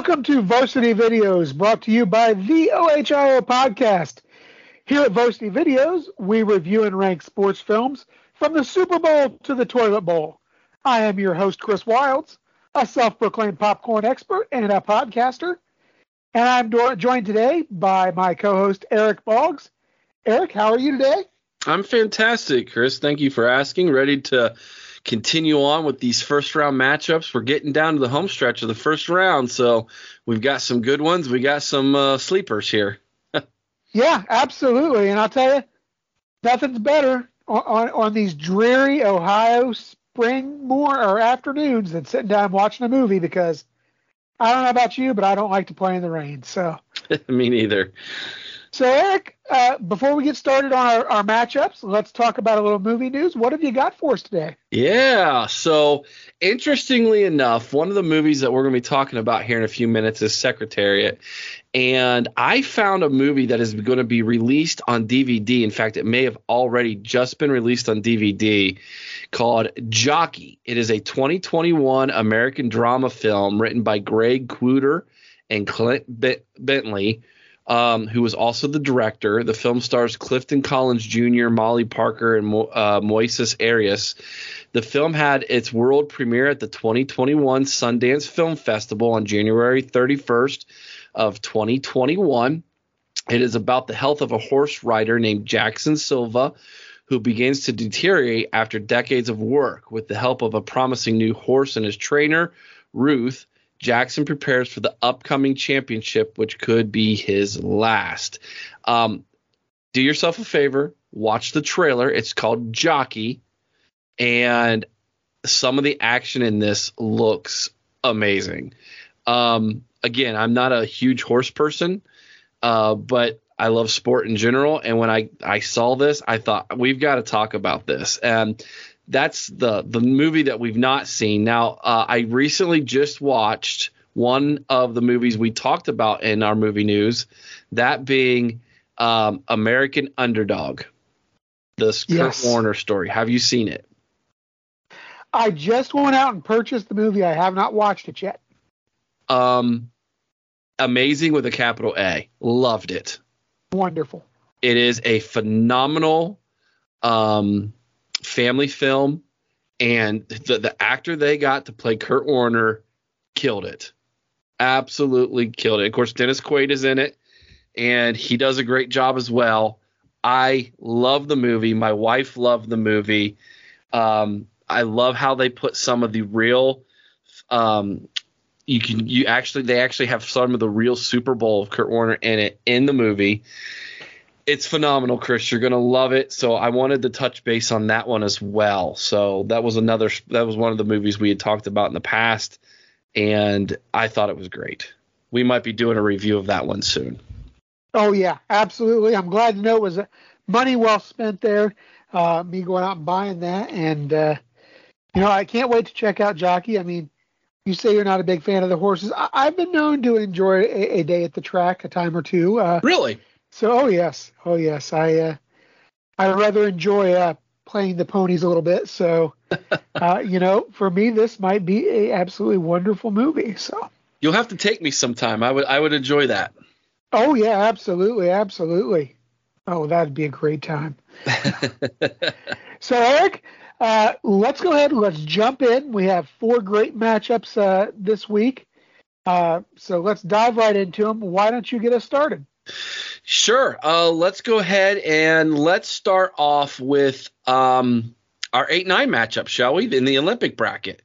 Welcome to Varsity Videos, brought to you by the OHIO Podcast. Here at Varsity Videos, we review and rank sports films from the Super Bowl to the Toilet Bowl. I am your host, Chris Wilds, a self proclaimed popcorn expert and a podcaster. And I'm joined today by my co host, Eric Boggs. Eric, how are you today? I'm fantastic, Chris. Thank you for asking. Ready to continue on with these first round matchups. We're getting down to the home stretch of the first round, so we've got some good ones. We got some uh, sleepers here. yeah, absolutely. And I'll tell you, nothing's better on, on, on these dreary Ohio spring more or afternoons than sitting down watching a movie because I don't know about you, but I don't like to play in the rain. So me neither. So, Eric, uh, before we get started on our, our matchups, let's talk about a little movie news. What have you got for us today? Yeah. So, interestingly enough, one of the movies that we're going to be talking about here in a few minutes is Secretariat. And I found a movie that is going to be released on DVD. In fact, it may have already just been released on DVD called Jockey. It is a 2021 American drama film written by Greg Kwedar and Clint Bentley um, who was also the director. The film stars Clifton Collins Jr., Molly Parker, and Mo- uh, Moises Arias. The film had its world premiere at the 2021 Sundance Film Festival on January 31st of 2021. It is about the health of a horse rider named Jackson Silva, who begins to deteriorate after decades of work. With the help of a promising new horse and his trainer, Ruth, Jackson prepares for the upcoming championship, which could be his last. Um, do yourself a favor, watch the trailer. It's called Jockey, and some of the action in this looks amazing. Um, again, I'm not a huge horse person, uh, but I love sport in general. And when I, I saw this, I thought we've got to talk about this. And that's the the movie that we've not seen. Now, uh, I recently just watched one of the movies we talked about in our movie news, that being um, American Underdog, the yes. Kurt Warner story. Have you seen it? I just went out and purchased the movie. I have not watched it yet. Um, amazing with a capital A. Loved it. Wonderful. It is a phenomenal um, family film, and the the actor they got to play Kurt Warner killed it. Absolutely killed it. Of course, Dennis Quaid is in it, and he does a great job as well. I love the movie. My wife loved the movie. Um, I love how they put some of the real um, you can you actually they actually have some of the real Super Bowl of Kurt Warner in it in the movie. It's phenomenal, Chris. You're gonna love it. So I wanted to touch base on that one as well. So that was another that was one of the movies we had talked about in the past, and I thought it was great. We might be doing a review of that one soon. Oh yeah, absolutely. I'm glad to know it was money well spent there. Uh, me going out and buying that, and uh, you know I can't wait to check out Jockey. I mean, you say you're not a big fan of the horses. I- have been known to enjoy a-, a, day at the track, a time or two. Uh, really? So, oh yes, oh yes, I uh, I rather enjoy uh, playing the ponies a little bit. So, uh, you know, for me, this might be a absolutely wonderful movie. So you'll have to take me sometime. I would I would enjoy that. Oh yeah, absolutely, absolutely. Oh, that'd be a great time. so Eric, uh, let's go ahead and let's jump in. We have four great matchups uh, this week. Uh, so let's dive right into them. Why don't you get us started? Sure. Uh, let's go ahead and let's start off with um, our 8 9 matchup, shall we? In the Olympic bracket.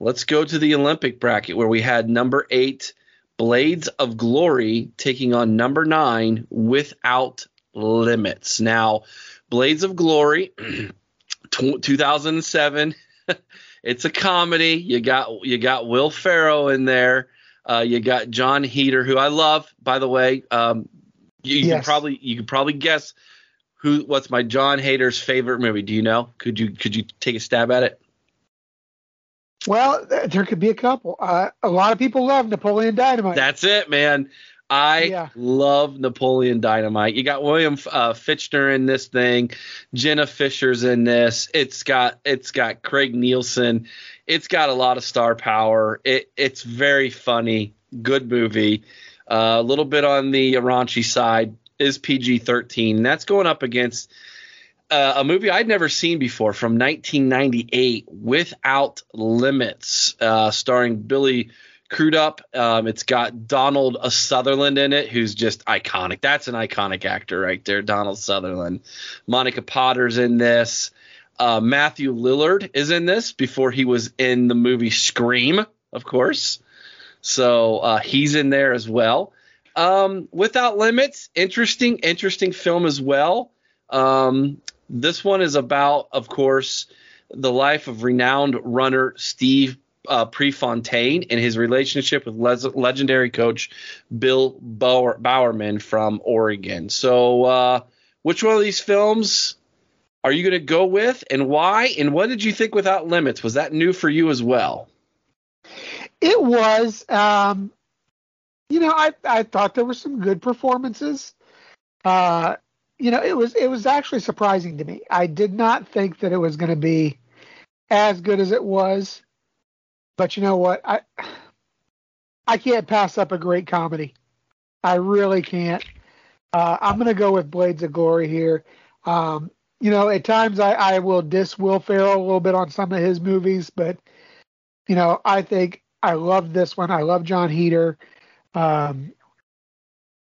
Let's go to the Olympic bracket where we had number eight, Blades of Glory, taking on number nine, Without Limits. Now, Blades of Glory, 2007. it's a comedy. You got you got Will Ferrell in there. Uh, you got Jon Heder, who I love, by the way. Um, you, you yes. can probably you can probably guess who what's my Jon Heder's favorite movie. Do you know? Could you could you take a stab at it? Well, there could be a couple. Uh, a lot of people love Napoleon Dynamite. That's it, man. I yeah. love Napoleon Dynamite. You got William uh, Fichtner in this thing, Jenna Fischer's in this. It's got it's got Craig Nielsen. It's got a lot of star power. It it's very funny, good movie. Uh, a little bit on the raunchy side is PG thirteen. That's going up against uh, a movie I'd never seen before from 1998, Without Limits, uh, starring Billy Crudup. Um, it's got Donald Sutherland in it, who's just iconic. That's an iconic actor right there, Donald Sutherland. Monica Potter's in this. Uh, Matthew Lillard is in this before he was in the movie Scream, of course. So uh, he's in there as well. Um, Without Limits, interesting, interesting film as well. Um, this one is about, of course, the life of renowned runner Steve uh, Prefontaine and his relationship with le- legendary coach Bill Bower- Bowerman from Oregon. So, uh, which one of these films are you going to go with, and why? And what did you think Without Limits? Was that new for you as well? It was. Um, you know, I I thought there were some good performances. Uh, you know, it was it was actually surprising to me. I did not think that it was going to be as good as it was. But you know what? I I can't pass up a great comedy. I really can't. Uh, I'm going to go with Blades of Glory here. Um, you know, at times I, I will diss Will Ferrell a little bit on some of his movies, but you know, I think I love this one. I love Jon Heder. Um,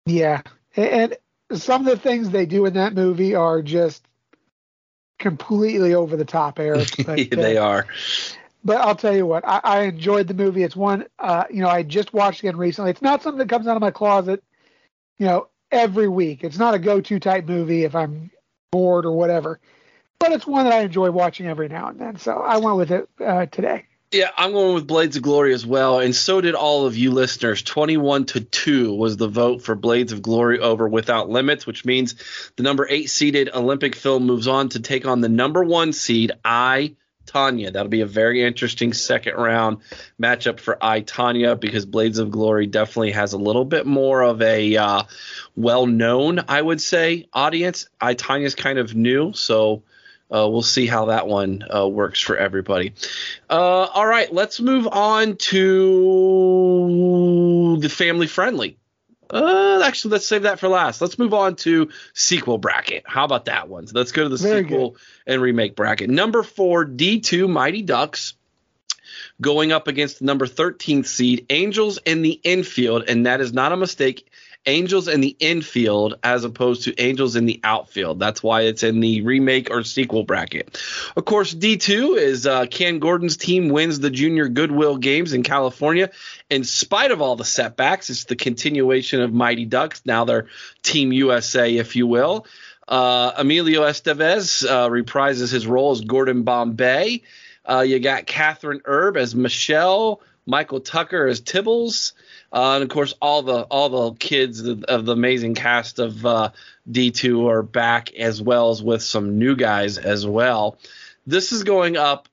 yeah, and, some of the things they do in that movie are just completely over the top, Eric. But, they uh, are. But I'll tell you what, I, I enjoyed the movie. It's one, uh, you know, I just watched again recently. It's not something that comes out of my closet, you know, every week. It's not a go-to type movie if I'm bored or whatever. But it's one that I enjoy watching every now and then. So I went with it uh, today. Yeah, I'm going with Blades of Glory as well, and so did all of you listeners. 21 to 2 was the vote for Blades of Glory over Without Limits, which means the number 8 seeded Olympic film moves on to take on the number 1 seed I Tonya. That'll be a very interesting second round matchup for I Tonya because Blades of Glory definitely has a little bit more of a uh, well known, I would say, audience. I Tonya's kind of new, so uh, we'll see how that one uh, works for everybody. Uh, all right, let's move on to the family friendly. Uh, actually, let's save that for last. Let's move on to sequel bracket. How about that one? So let's go to the Very sequel good. and remake bracket. Number four, D2 Mighty Ducks going up against the number 13 seed Angels in the infield, and that is not a mistake. Angels in the infield as opposed to Angels in the outfield. That's why it's in the remake or sequel bracket. Of course, D2 is uh, Ken Gordon's team wins the Junior Goodwill Games in California. In spite of all the setbacks, it's the continuation of Mighty Ducks. Now they're Team USA, if you will. Uh, Emilio Estevez uh, reprises his role as Gordon Bombay. Uh, you got Kathryn Erbe as Michelle, Michael Tucker as Tibbles, uh, and of course all the all the kids of, the amazing cast of uh, D2 are back as well as with some new guys as well. This is going up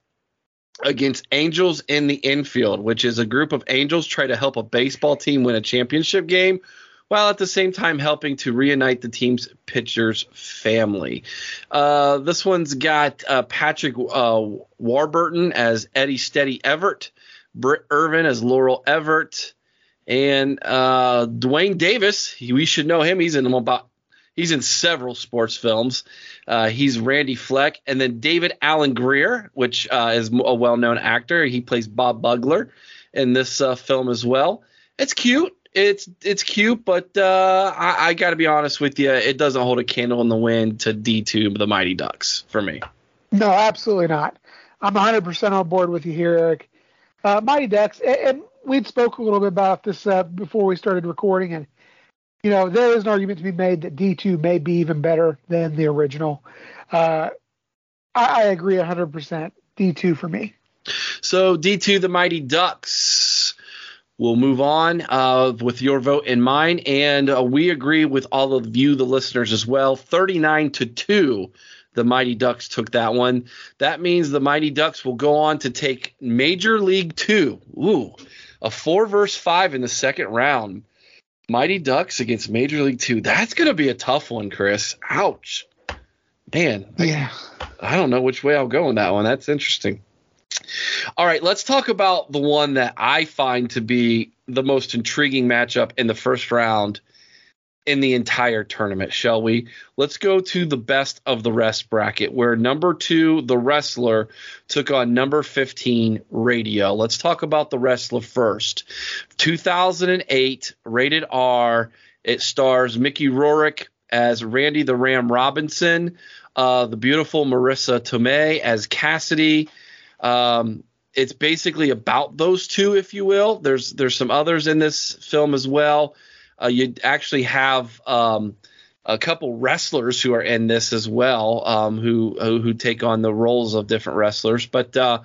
against Angels in the Infield, which is a group of angels try to help a baseball team win a championship game while at the same time helping to reunite the team's pitcher's family. Uh, this one's got uh, Patrick uh, Warburton as Eddie Steady Everett, Britt Irvin as Laurel Everett, and uh, Duane Davis. We should know him. He's in about he's in several sports films. Uh, he's Randy Fleck, and then David Alan Grier, which uh, is a well-known actor. He plays Bob Bugler in this uh, film as well. It's cute it's it's cute, but uh, I, I got to be honest with you, it doesn't hold a candle in the wind to D2 the Mighty Ducks for me. No, absolutely not. I'm 100% on board with you here, Eric. Uh, Mighty Ducks, and, and we'd spoke a little bit about this uh, before we started recording, and you know there is an argument to be made that D2 may be even better than the original. Uh, I, I agree 100%. D2 for me. So D2 the Mighty Ducks We'll move on uh, with your vote in mind, and uh, we agree with all of you, the listeners, as well. Thirty-nine to two, the Mighty Ducks took that one. That means the Mighty Ducks will go on to take Major League Two. Ooh, a four versus five in the second round. Mighty Ducks against Major League Two. That's going to be a tough one, Chris. Ouch, man. Yeah. I, I don't know which way I'll go in that one. That's interesting. All right, let's talk about the one that I find to be the most intriguing matchup in the first round in the entire tournament, shall we? Let's go to the best of the rest bracket where number two, the wrestler, took on number 15, radio. Let's talk about the wrestler first. 2008, rated R. It stars Mickey Rourke as Randy the Ram Robinson, uh, the beautiful Marisa Tomei as Cassidy. Um, it's basically about those two, if you will. There's there's some others in this film as well. Uh, you actually have um, a couple wrestlers who are in this as well, um, who, who, who take on the roles of different wrestlers. But uh,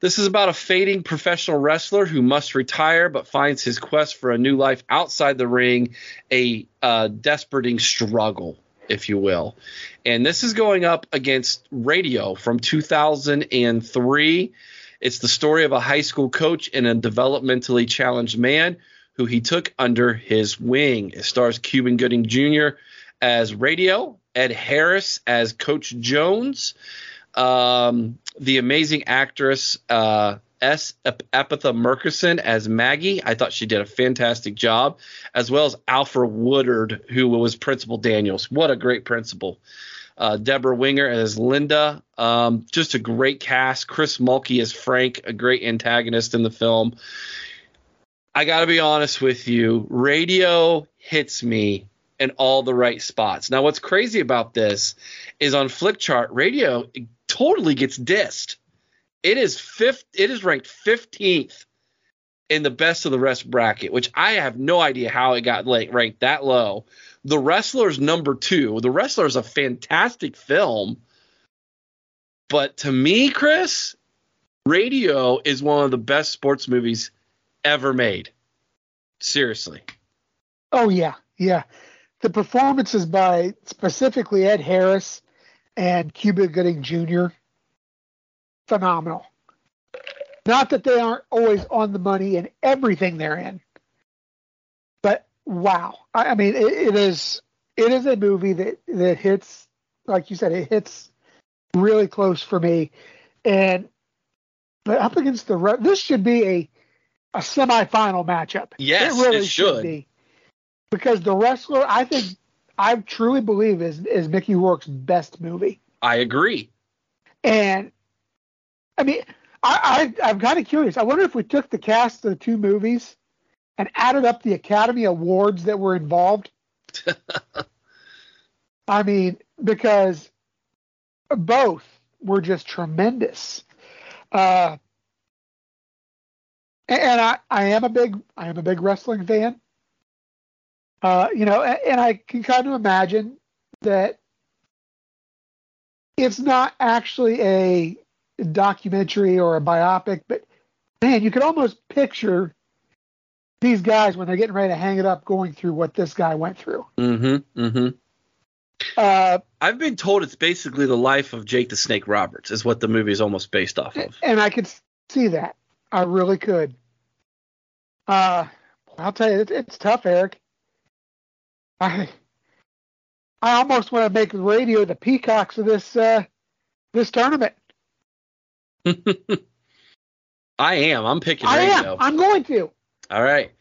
this is about a fading professional wrestler who must retire, but finds his quest for a new life outside the ring a uh, desperating struggle if you will. And this is going up against Radio from 2003. It's the story of a high school coach and a developmentally challenged man who he took under his wing. It stars Cuba Gooding Jr. as Radio, Ed Harris as Coach Jones, um, the amazing actress uh, S. Epatha Merkerson as Maggie. I thought she did a fantastic job, as well as Alfre Woodard, who was Principal Daniels. What a great principal. Uh, Debra Winger as Linda. Um, just a great cast. Chris Mulkey as Frank, a great antagonist in the film. I got to be honest with you, radio hits me in all the right spots. Now, what's crazy about this is on Flickchart, radio totally gets dissed. It is fifth. It is ranked 15th in the best of the rest bracket, which I have no idea how it got like ranked that low. The Wrestler's number two. The Wrestler is a fantastic film, but to me, Chris, Radio is one of the best sports movies ever made. Seriously. Oh yeah, yeah. The performances by specifically Ed Harris and Cuba Gooding Jr phenomenal. Not that they aren't always on the money in everything they're in, but wow! I, I mean, it, it is it is a movie that that hits, like you said, it hits really close for me. And but up against the this should be a a semifinal matchup. Yes, it really it should. should be because the wrestler, I think, I truly believe is is Mickey Rourke's best movie. I agree. And I mean, I, I I'm kind of curious. I wonder if we took the cast of the two movies and added up the Academy Awards that were involved. I mean, because both were just tremendous. Uh, and I, I am a big I am a big wrestling fan. Uh, you know, and, and I can kind of imagine that it's not actually a documentary or a biopic, but man, you could almost picture these guys when they're getting ready to hang it up going through what this guy went through. Mm-hmm. Mm-hmm. Uh, I've been told it's basically the life of Jake the Snake Roberts, is what the movie is almost based off of. and I could see that. I really could. Uh, I'll tell you, it's, it's tough, Eric. I I almost want to make the radio the peacocks of this uh, this tournament. I am. I'm picking I radio. am. I'm going to. All right.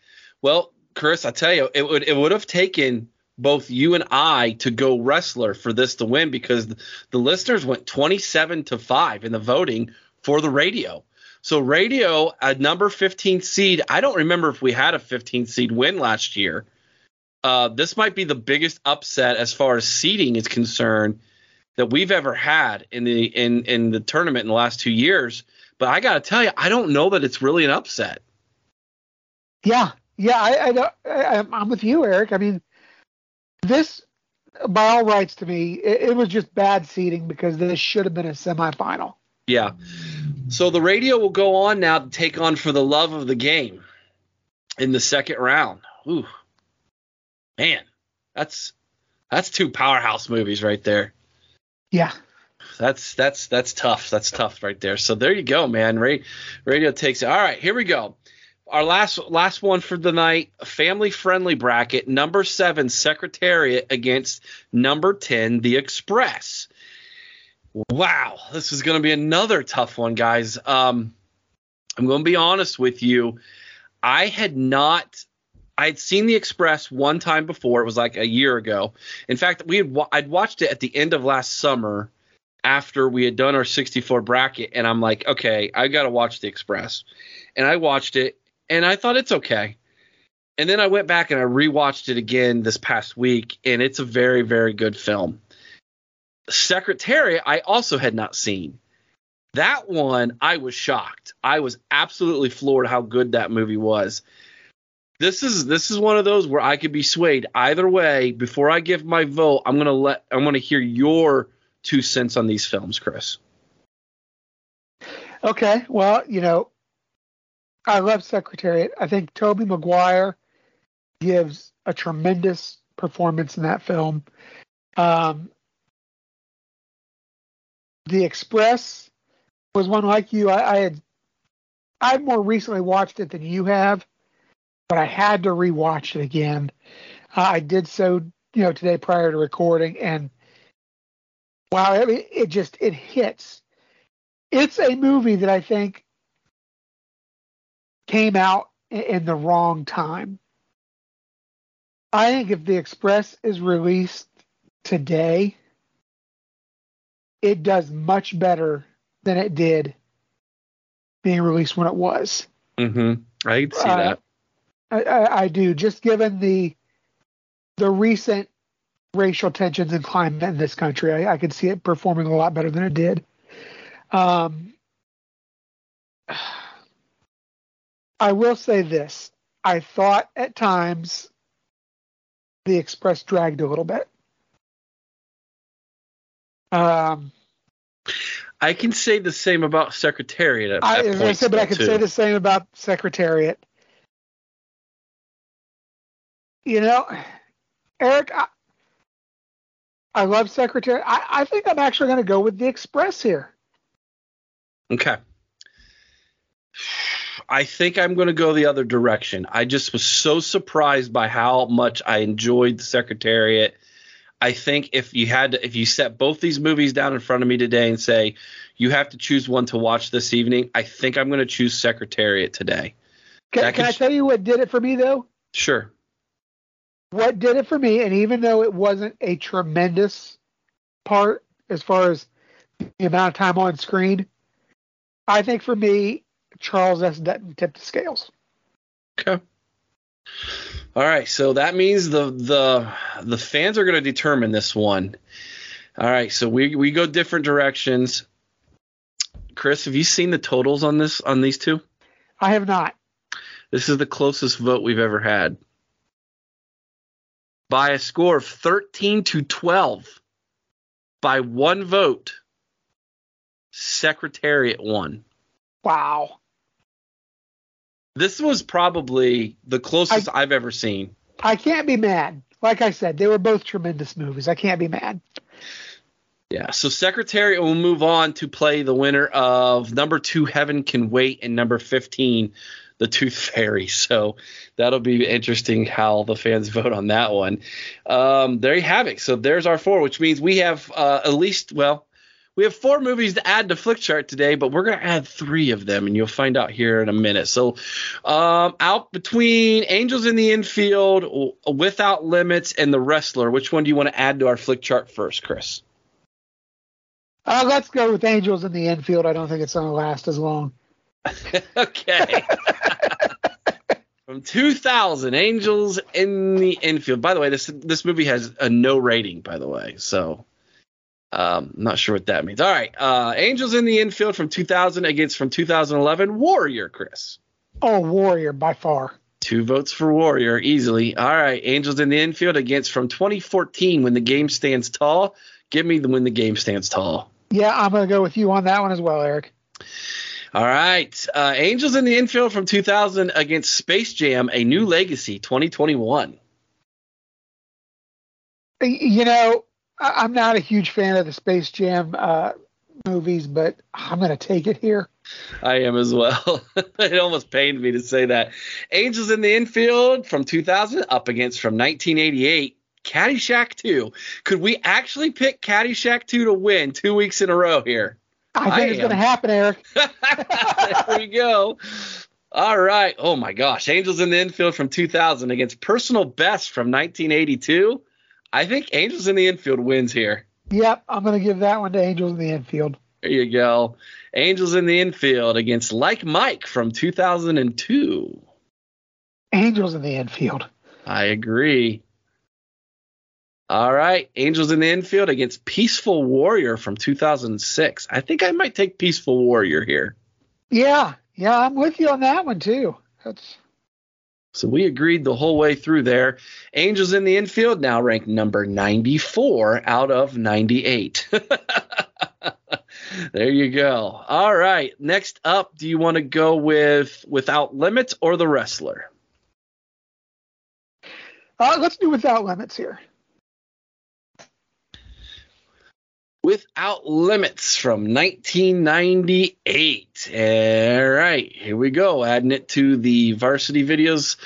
Well, Chris, I tell you, it would it would have taken both you and I to go wrestler for this to win because the, the listeners went 27 to 5 in the voting for the radio. So radio a number 15 seed. I don't remember if we had a 15 seed win last year. Uh, this might be the biggest upset as far as seeding is concerned that we've ever had in the in in the tournament in the last two years. But I got to tell you, I don't know that it's really an upset. Yeah, yeah. I, I, don't- I I'm with you, Eric. I mean, this by all rights to me, it, it was just bad seeding because this should have been a semifinal. Yeah. So the radio will go on now to take on for the love of the game in the second round. Ooh. Man, that's that's two powerhouse movies right there. Yeah. That's that's that's tough. That's tough right there. So there you go, man. Ra- radio takes it. All right, here we go. Our last last one for the night, family friendly bracket. Number seven, Secretariat against number ten, The Express. Wow, this is going to be another tough one, guys. Um, I'm going to be honest with you. I had not. I had seen The Express one time before. It was like a year ago. In fact, we had I'd watched it at the end of last summer after we had done our 64 bracket, and I'm like, okay, I got to watch The Express. And I watched it, and I thought it's okay. And then I went back and I rewatched it again this past week, and it's a very, very good film. Secretariat, I also had not seen. That one, I was shocked. I was absolutely floored how good that movie was. This is this is one of those where I could be swayed either way. Before I give my vote, I'm gonna let I'm gonna hear your two cents on these films, Chris. Okay. Well, you know, I love Secretariat. I think Tobey Maguire gives a tremendous performance in that film. Um, the Express was one like you. I, I had I more recently watched it than you have, but I had to rewatch it again. Uh, I did so, you know, today prior to recording, and wow, I mean, it just it hits. It's a movie that I think came out in the wrong time. I think if The Express is released today, it does much better than it did being released when it was. Mm-hmm. I can see Uh, that. I, I, I do, just given the the recent racial tensions and climate in this country. I, I could see it performing a lot better than it did. Um, I will say this: I thought at times the Express dragged a little bit. Um, I can say the same about Secretariat. At, I, at I said, but I could too. say the same about Secretariat. You know, Eric, I, I love Secretariat. I, I think I'm actually going to go with the Express here. Okay. I think I'm going to go the other direction. I just was so surprised by how much I enjoyed the Secretariat. I think if you had to, if you set both these movies down in front of me today and say you have to choose one to watch this evening, I think I'm going to choose Secretariat today. Can, That can I tell you what did it for me, though? Sure. What did it for me, and even though it wasn't a tremendous part as far as the amount of time on screen, I think for me, Charles S. Dutton tipped the scales. Okay. All right, so that means the the the fans are going to determine this one. All right, so we we go different directions. Chris, have you seen the totals on this on these two? I have not. This is the closest vote we've ever had. By a score of 13 to 12. By one vote. Secretariat won. Wow. This was probably the closest I, have ever seen. I can't be mad. Like I said, they were both tremendous movies. I can't be mad. Yeah, so Secretariat will move on to play the winner of number two, Heaven Can Wait, and number 15, The Tooth Fairy. So that'll be interesting how the fans vote on that one. Um, there you have it. So there's our four, which means we have uh, at least, well, we have four movies to add to Flickchart today, but we're going to add three of them, and you'll find out here in a minute. So, um, out between Angels in the Infield, Without Limits, and The Wrestler, which one do you want to add to our Flickchart first, Chris? Uh, let's go with Angels in the Infield. I don't think it's going to last as long. okay. From 2000, Angels in the Infield. By the way, this this movie has a no rating. By the way, so um, not sure what that means. All right. Uh, Angels in the infield from 2000 against from 2011. Warrior, Chris. Oh, Warrior by far. Two votes for Warrior easily. All right. Angels in the infield against from 2014 when the game stands tall. Give me the when the game stands tall. Yeah, I'm going to go with you on that one as well, Eric. All right. Uh, Angels in the infield from 2000 against Space Jam, A New Legacy 2021. You know, I'm not a huge fan of the Space Jam uh, movies, but I'm going to take it here. I am as well. it almost pained me to say that. Angels in the Infield from 2000 up against from 1988. Caddyshack 2. Could we actually pick Caddyshack 2 to win two weeks in a row here? I think I it's going to happen, Eric. there we go. All right. Oh my gosh. Angels in the Infield from 2000 against Personal Best from 1982. I think Angels in the infield wins here. Yep, I'm going to give that one to Angels in the infield. There you go. Angels in the infield against Like Mike from 2002. Angels in the infield. I agree. All right, Angels in the infield against Peaceful Warrior from 2006. I think I might take Peaceful Warrior here. Yeah, yeah, I'm with you on that one too. That's so we agreed the whole way through there. Angels in the infield now ranked number 94 out of 98. there you go. All right. Next up, do you want to go with Without Limits or The Wrestler? Uh, let's do Without Limits here. Without Limits from 1998. All right, here we go. Adding it to the Varsity Videos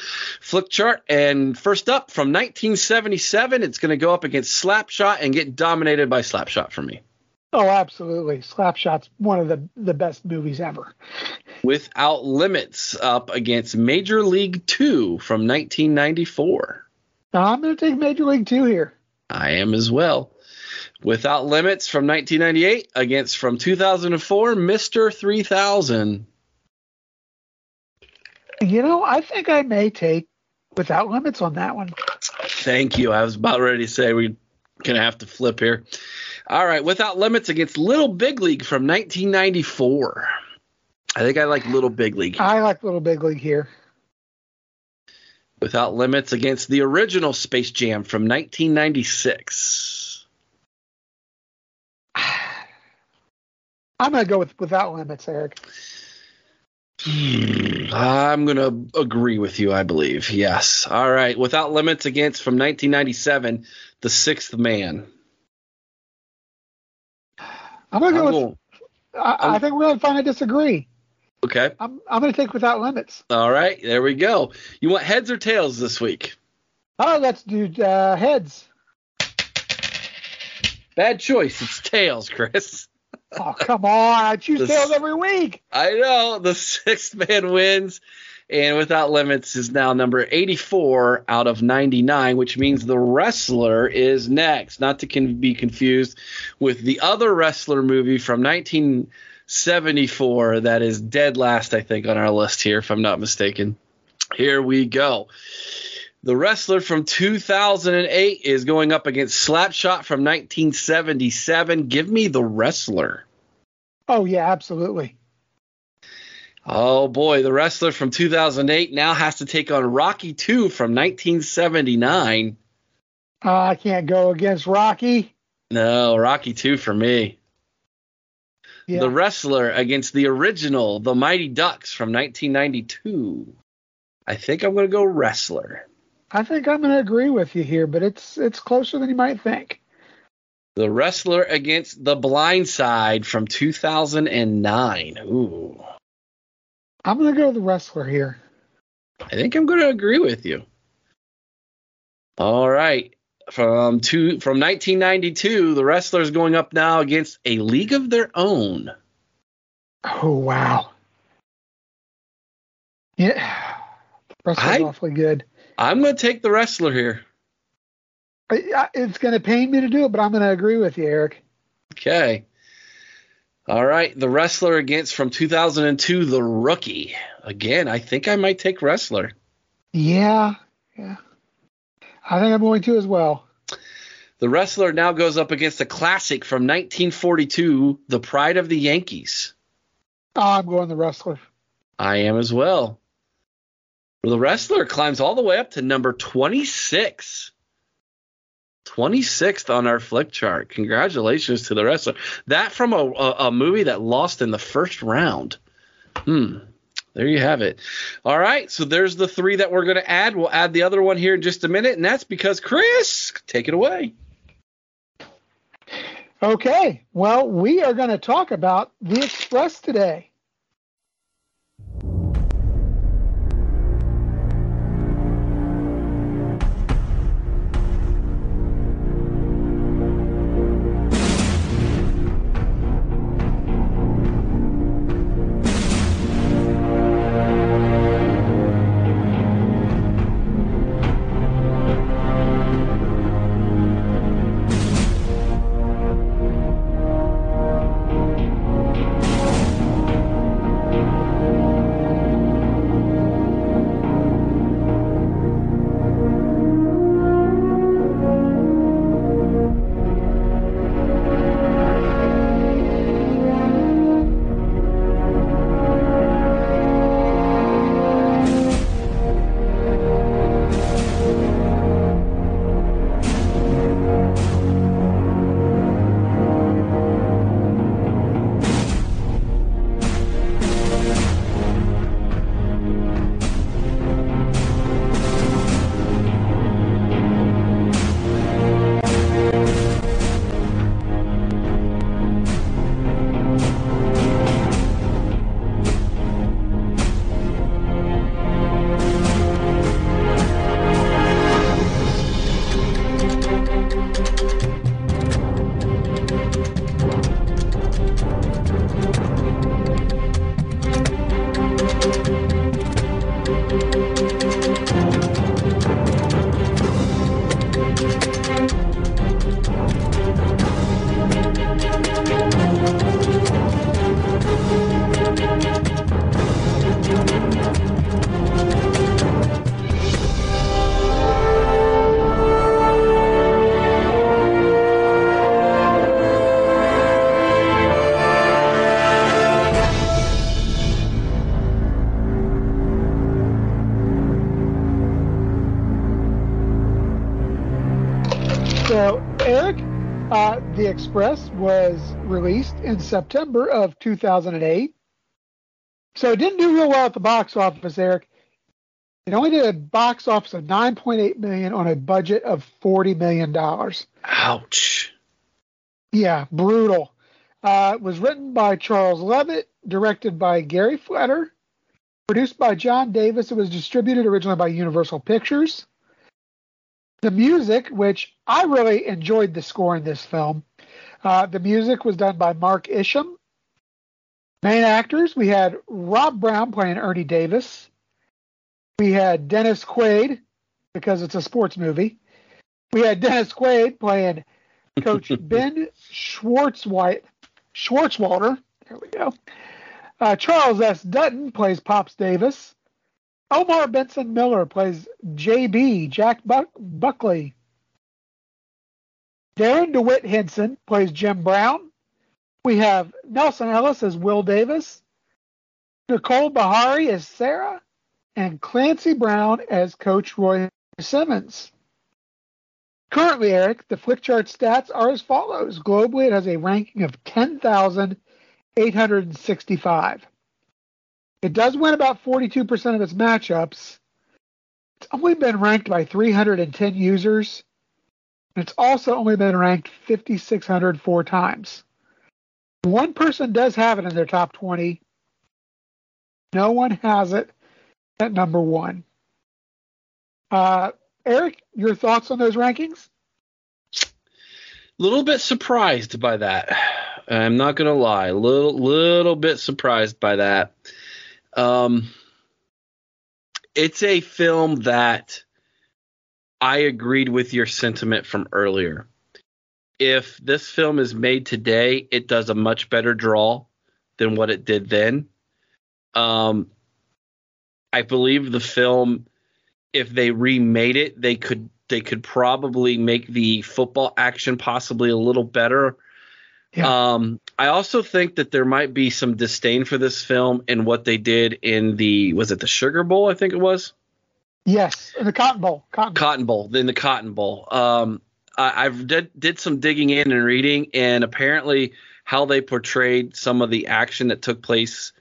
flick chart. And first up from 1977, it's going to go up against Slapshot and get dominated by Slapshot for me. Oh, absolutely. Slapshot's one of the, the best movies ever. Without Limits up against Major League 2 from 1994. I'm going to take Major League 2 here. I am as well. Without Limits from 1998 against from 2004, Mr. 3000. You know, I think I may take Without Limits on that one. Thank you. I was about ready to say we're going to have to flip here. All right, Without Limits against Little Big League from 1994. I think I like Little Big League. I like Little Big League here. Without Limits against the original Space Jam from 1996. I'm going to go with without limits, Eric. I'm going to agree with you, I believe. Yes. All right. Without limits against from 1997, The Sixth Man. I'm going to go with. I, I, think we're going to finally disagree. Okay. I'm, I'm going to take without limits. All right. There we go. You want heads or tails this week? Oh, let's do uh, heads. Bad choice. It's tails, Chris. Oh, come on. I choose the, tails every week. I know. The sixth man wins. And Without Limits is now number 84 out of 99, which means the wrestler is next. Not to con- be confused with the other wrestler movie from 1974 that is dead last, I think, on our list here, if I'm not mistaken. Here we go. The wrestler from 2008 is going up against Slapshot from 1977. Give me the wrestler. Oh yeah, absolutely. Oh boy, the wrestler from 2008 now has to take on Rocky 2 from 1979. Uh, I can't go against Rocky. No, Rocky 2 for me. Yeah. The wrestler against the original, the Mighty Ducks from 1992. I think I'm going to go wrestler. I think I'm going to agree with you here, but it's it's closer than you might think. The wrestler against the Blind Side from 2009. Ooh. I'm going to go with the wrestler here. I think I'm going to agree with you. All right. From two from 1992, the wrestlers going up now against a league of their own. Oh wow. Yeah. Wrestler's awfully good. I'm going to take the wrestler here. It's going to pain me to do it, but I'm going to agree with you, Eric. Okay. All right. The wrestler against from 2002, the rookie. Again, I think I might take wrestler. Yeah. Yeah. I think I'm going to as well. The wrestler now goes up against a classic from 1942, The Pride of the Yankees. Oh, I'm going the wrestler. I am as well. The wrestler climbs all the way up to number 26. 26th on our flick chart. Congratulations to the wrestler. That from a, a, a, movie that lost in the first round. Hmm. There you have it. All right. So there's the three that we're going to add. We'll add the other one here in just a minute. And that's because Chris, take it away. Okay. Well, we are going to talk about the Express today. In September of 2008. So it didn't do real well at the box office, Eric. It only did a box office of 9.8 million on a budget of 40 million dollars. Ouch. Yeah, brutal. Uh, it was written by Charles Leavitt, directed by Gary Fleder, produced by John Davis. It was distributed originally by Universal Pictures. The music, which I really enjoyed the score in this film, uh, the music was done by Mark Isham. Main actors, we had Rob Brown playing Ernie Davis. We had Dennis Quaid, because it's a sports movie. We had Dennis Quaid playing Coach Ben Schwartzwhite, Schwartzwalder. There we go. Uh, Charles S. Dutton plays Pops Davis. Omar Benson Miller plays JB, Jack Buck- Buckley. Darren DeWitt Henson plays Jim Brown. We have Nelsan Ellis as Will Davis. Nicole Beharie as Sarah. And Clancy Brown as Coach Roy Simmons. Currently, Eric, the Flickchart stats are as follows. Globally, it has a ranking of 10,865. It does win about 42% of its matchups. It's only been ranked by 310 users. It's also only been ranked 5,604 times. One person does have it in their top 20. No one has it at number one. Uh, Eric, your thoughts on those rankings? A little bit surprised by that. I'm not gonna lie, little little bit surprised by that. Um, it's a film that I agreed with your sentiment from earlier. If this film is made today, it does a much better draw than what it did then. Um, I believe the film, if they remade it, they could they could probably make the football action possibly a little better. Yeah. Um, I also think that there might be some disdain for this film and what they did in the was it the Sugar Bowl? I think it was. Yes, in the Cotton Bowl. Cotton, Cotton Bowl. In the Cotton Bowl. Um, I, have did did some digging in and reading, and apparently how they portrayed some of the action that took place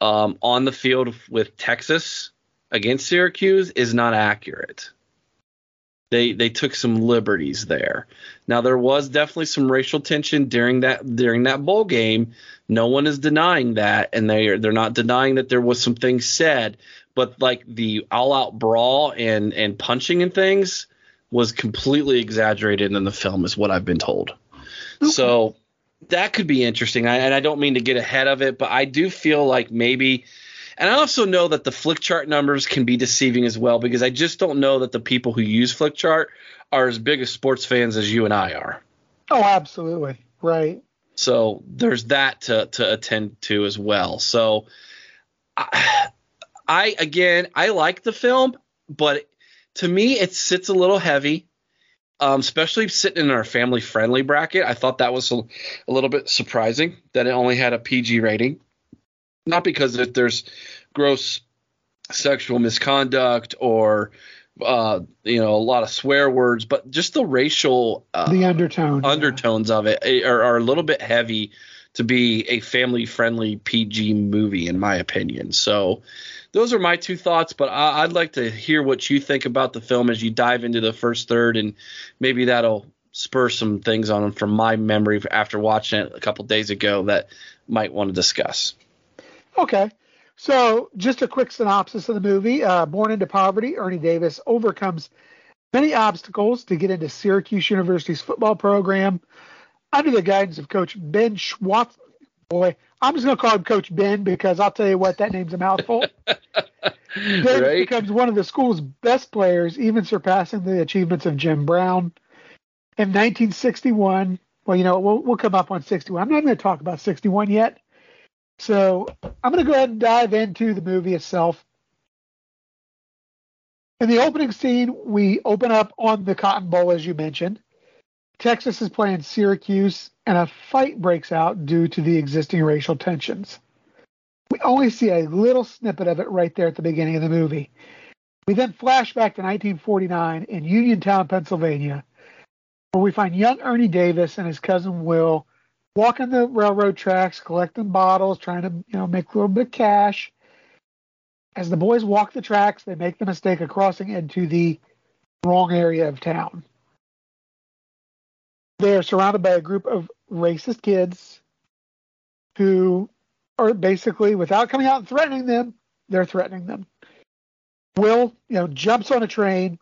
um, on the field with Texas against Syracuse is not accurate. They they took some liberties there. Now there was definitely some racial tension during that during that bowl game. No one is denying that, and they are they're not denying that there was some things said but like the all out brawl and and punching and things was completely exaggerated in the film is what I've been told. Okay. So that could be interesting. I, and I don't mean to get ahead of it, but I do feel like maybe and I also know that the Flickchart numbers can be deceiving as well because I just don't know that the people who use Flickchart are as big as sports fans as you and I are. Oh, absolutely. Right. So there's that to to attend to as well. So I, I again, I like the film, but to me, it sits a little heavy. Um, especially sitting in our family friendly bracket. I thought that was a, a, little bit surprising that it only had a PG rating. Not because if there's gross sexual misconduct or uh, you know a lot of swear words, but just the racial uh, the undertone undertones yeah. of it are, are, a little bit heavy to be a family friendly PG movie in my opinion. So those are my two thoughts, but I, would like to hear what you think about the film as you dive into the first third, and maybe that'll spur some things on from my memory after watching it a couple days ago that might want to discuss. Okay. So, just a quick synopsis of the movie. Uh, born into poverty, Ernie Davis overcomes many obstacles to get into Syracuse University's football program under the guidance of Coach Ben Schwartz. Boy, I'm just going to call him Coach Ben because I'll tell you what, that name's a mouthful. ben right? becomes one of the school's best players, even surpassing the achievements of Jim Brown. In 1961, well, you know, we'll, we'll come up on 61. I'm not going to talk about 61 yet. So I'm going to go ahead and dive into the movie itself. In the opening scene, we open up on the Cotton Bowl, as you mentioned. Texas is playing Syracuse, and a fight breaks out due to the existing racial tensions. We only see a little snippet of it right there at the beginning of the movie. We then flash back to 1949 in Uniontown, Pennsylvania, where we find young Ernie Davis and his cousin Will walking the railroad tracks, collecting bottles, trying to you know make a little bit of cash. As the boys walk the tracks, they make the mistake of crossing into the wrong area of town. They are surrounded by a group of racist kids who are basically, without coming out and threatening them, they're threatening them. Will, you know, jumps on a train,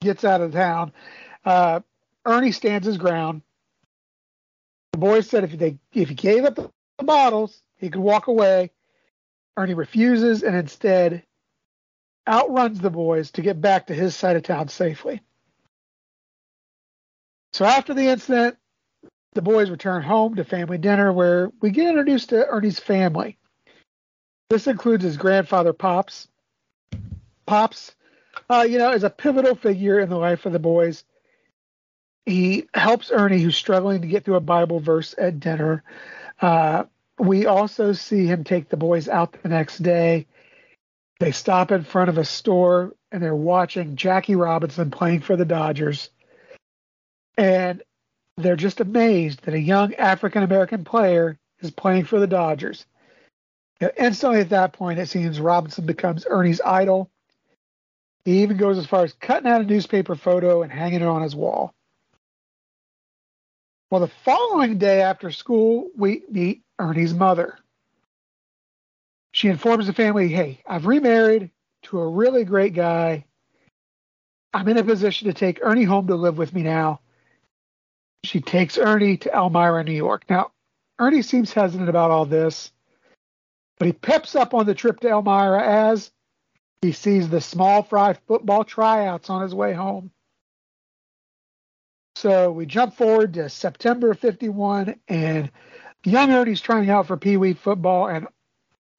gets out of town. Uh, Ernie stands his ground. The boys said if they if he gave up the bottles, he could walk away. Ernie refuses and instead outruns the boys to get back to his side of town safely. So after the incident, the boys return home to family dinner where we get introduced to Ernie's family. This includes his grandfather, Pops, Pops, uh, you know, is a pivotal figure in the life of the boys. He helps Ernie, who's struggling to get through a Bible verse at dinner. Uh, we also see him take the boys out the next day. They stop in front of a store and they're watching Jackie Robinson playing for the Dodgers. And they're just amazed that a young African American player is playing for the Dodgers. You know, instantly at that point, it seems Robinson becomes Ernie's idol. He even goes as far as cutting out a newspaper photo and hanging it on his wall. Well, the following day after school, we meet Ernie's mother. She informs the family, hey, I've remarried to a really great guy. I'm in a position to take Ernie home to live with me now. She takes Ernie to Elmira, New York. Now, Ernie seems hesitant about all this, but he peps up on the trip to Elmira as he sees the small fry football tryouts on his way home. So we jump forward to September of 51, and young Ernie's trying out for Pee Wee football, and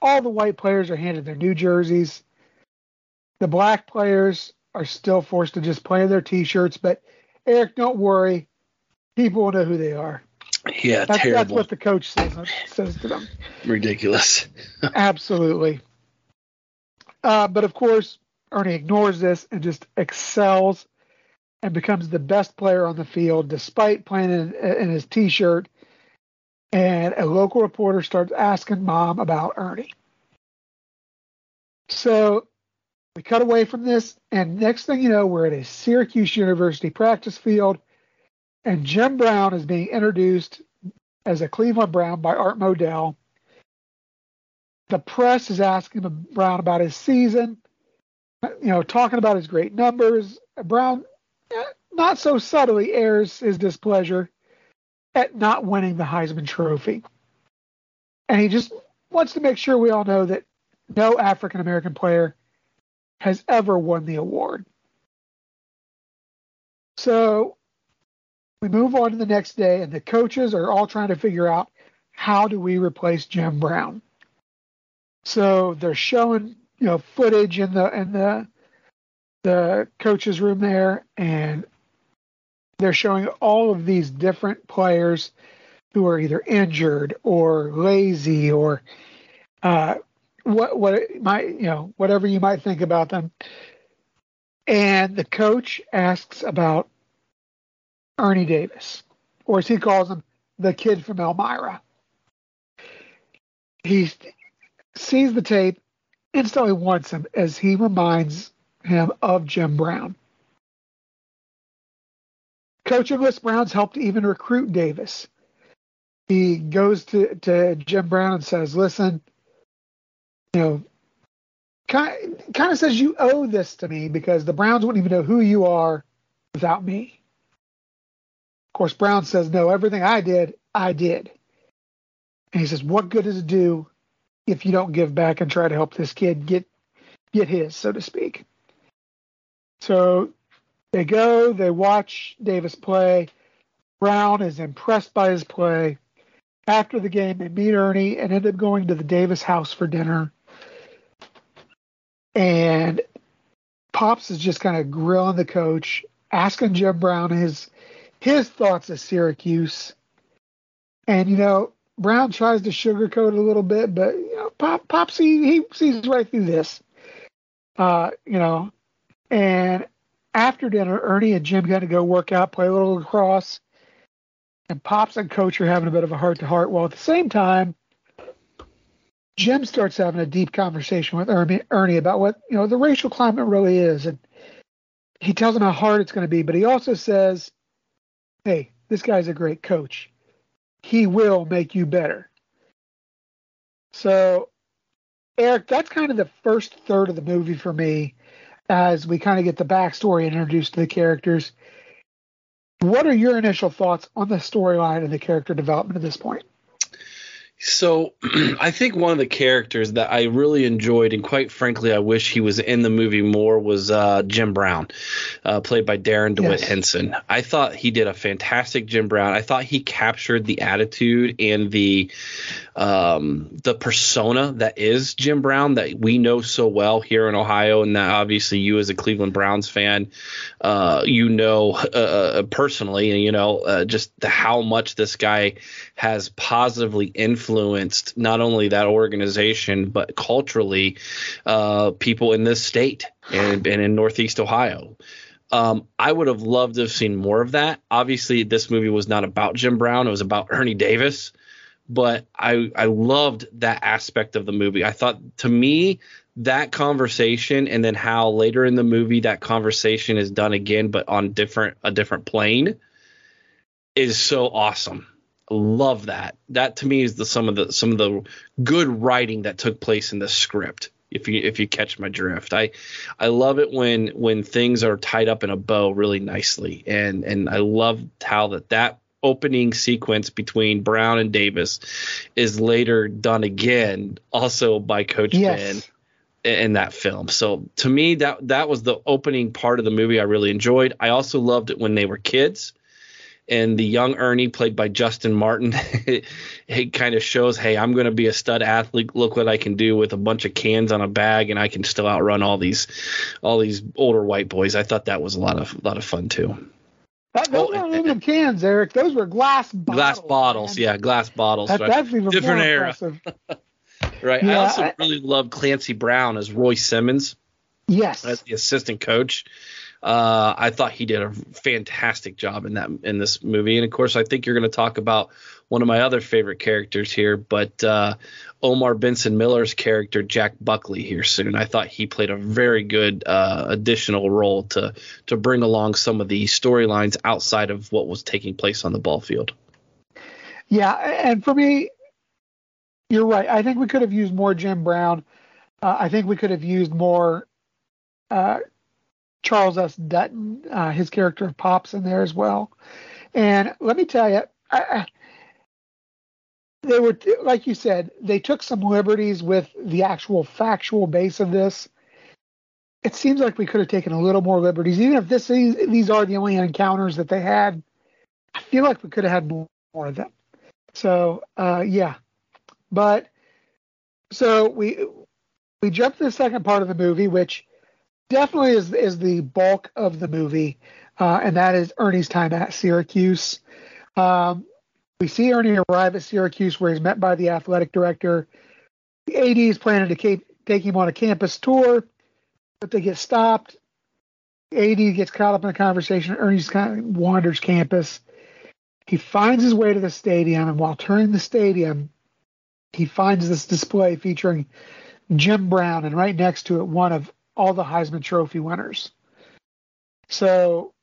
all the white players are handed their new jerseys. The black players are still forced to just play in their T-shirts, but Eric, don't worry, people will know who they are. Yeah, that's, terrible. That's what the coach says, says to them. Ridiculous. Absolutely. Uh, but of course, Ernie ignores this and just excels and becomes the best player on the field despite playing in, in his t-shirt. And a local reporter starts asking mom about Ernie. So we cut away from this, and next thing you know, we're at a Syracuse University practice field, and Jim Brown is being introduced as a Cleveland Brown by Art Modell. The press is asking Brown about his season, you know, talking about his great numbers. Brown eh, not so subtly airs his displeasure at not winning the Heisman Trophy. And he just wants to make sure we all know that no African American player has ever won the award. So we move on to the next day, and the coaches are all trying to figure out how do we replace Jim Brown. So they're showing you know footage in the in the the coaches room there, and they're showing all of these different players who are either injured or lazy or uh, what what might you know whatever you might think about them. And the coach asks about Ernie Davis, or as he calls him, the kid from Elmira. He sees the tape, instantly wants him as he reminds him of Jim Brown. Coach English Brown's helped even recruit Davis. He goes to, to Jim Brown and says, listen, you know, kind, kind of says you owe this to me because the Browns wouldn't even know who you are without me. Of course, Brown says, no, everything I did, I did. And he says, what good does it do if you don't give back and try to help this kid get get his, so to speak? So they go, they watch Davis play. Brown is impressed by his play. After the game, they meet Ernie and end up going to the Davis house for dinner. And Pops is just kind of grilling the coach, asking Jim Brown his his thoughts of Syracuse. And you know, Brown tries to sugarcoat a little bit, but you know, Pop Pops he, sees right through this. Uh, you know, and after dinner, Ernie and Jim got to go work out, play a little lacrosse, and Pops and Coach are having a bit of a heart to heart. While at the same time, Jim starts having a deep conversation with Ernie about what you know the racial climate really is, and he tells him how hard it's going to be. But he also says, "Hey, this guy's a great coach. He will make you better." So, Eric, that's kind of the first third of the movie for me as we kind of get the backstory introduced to the characters. What are your initial thoughts on the storyline and the character development at this point? So, I think one of the characters that I really enjoyed, and quite frankly, I wish he was in the movie more, was uh, Jim Brown, uh, played by Darrin Dewitt yes. Henson. I thought he did a fantastic Jim Brown. I thought he captured the attitude and the um, the persona that is Jim Brown that we know so well here in Ohio, and that obviously you as a Cleveland Browns fan, uh, you know uh, uh personally, and you know uh, just the, how much this guy has positively influenced not only that organization but culturally uh, people in this state and, and in Northeast Ohio. Um, I would have loved to have seen more of that. Obviously, this movie was not about Jim Brown; it was about Ernie Davis but I I loved that aspect of the movie. I thought to me that conversation and then how later in the movie that conversation is done again but on different a different plane is so awesome. Love that. That to me is the some of the some of the good writing that took place in the script. If you if you catch my drift, I I love it when when things are tied up in a bow really nicely, and and I love how that that opening sequence between Brown and Davis is later done again, also by Coach yes. Ben in that film. So to me, that that was the opening part of the movie I really enjoyed. I also loved it when they were kids. And the young Ernie, played by Justin Martin, it, it kind of shows, hey, I'm going to be a stud athlete. Look what I can do with a bunch of cans on a bag, and I can still outrun all these, all these older white boys. I thought that was a lot of, a lot of fun too. That, those oh, were aluminum cans, Eric. Those were glass bottles. Glass bottles, man. yeah, glass bottles. That, right. That's even different more era. right. Yeah, I also I, really love Clancy Brown as Roy Simmons. Yes. As the assistant coach. Uh, I thought he did a fantastic job in that in this movie, and of course, I think you're going to talk about one of my other favorite characters here, but uh, Omar Benson Miller's character Jack Buckley here soon. I thought he played a very good uh, additional role to to bring along some of the storylines outside of what was taking place on the ball field. Yeah, and for me, you're right. I think we could have used more Jim Brown. Uh, I think we could have used more uh, Charles S. Dutton, uh, his character of Pops, in there as well. And let me tell you, I, they were like you said, they took some liberties with the actual factual base of this. It seems like we could have taken a little more liberties, even if this these are the only encounters that they had. I feel like we could have had more, more of them. So uh, yeah, but so we we jump to the second part of the movie, which definitely is is the bulk of the movie, uh, and that is Ernie's time at Syracuse. Um, we see Ernie arrive at Syracuse, where he's met by the athletic director. The AD is planning to keep, take him on a campus tour, but they get stopped. AD gets caught up in a conversation. Ernie's kind of wanders campus. He finds his way to the stadium, and while touring the stadium, he finds this display featuring Jim Brown, and right next to it, one of all the Heisman Trophy winners. So,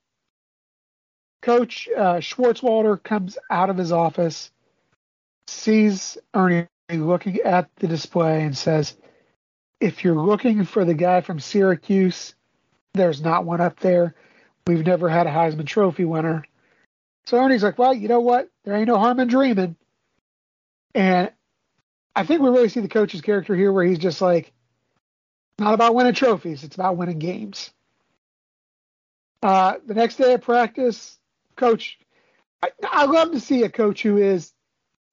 Coach uh, Schwartzwalder comes out of his office, sees Ernie looking at the display, and says, If you're looking for the guy from Syracuse, there's not one up there. We've never had a Heisman Trophy winner. So Ernie's like, Well, you know what? There ain't no harm in dreaming. And I think we really see the coach's character here where he's just like, not about winning trophies, it's about winning games. Uh, the next day of practice, coach, I, I, love to see a coach who is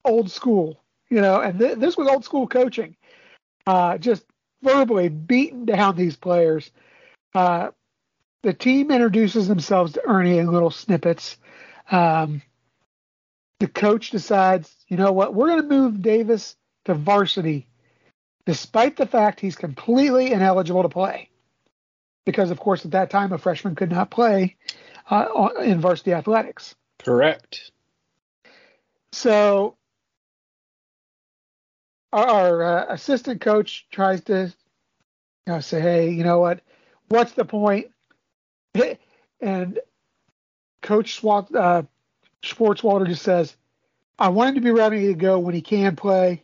old school, you know, and th- this was old school coaching, uh, just verbally beating down these players. Uh, the team introduces themselves to Ernie in little snippets. Um, the coach decides, you know what, we're going to move Davis to varsity despite the fact he's completely ineligible to play. Because, of course, at that time, a freshman could not play uh, in varsity athletics. Correct. So, our, our uh, assistant coach tries to you know, say, hey, you know what? What's the point? And Coach Swat, uh, Schwartzwalder just says, I want him to be ready to go when he can play.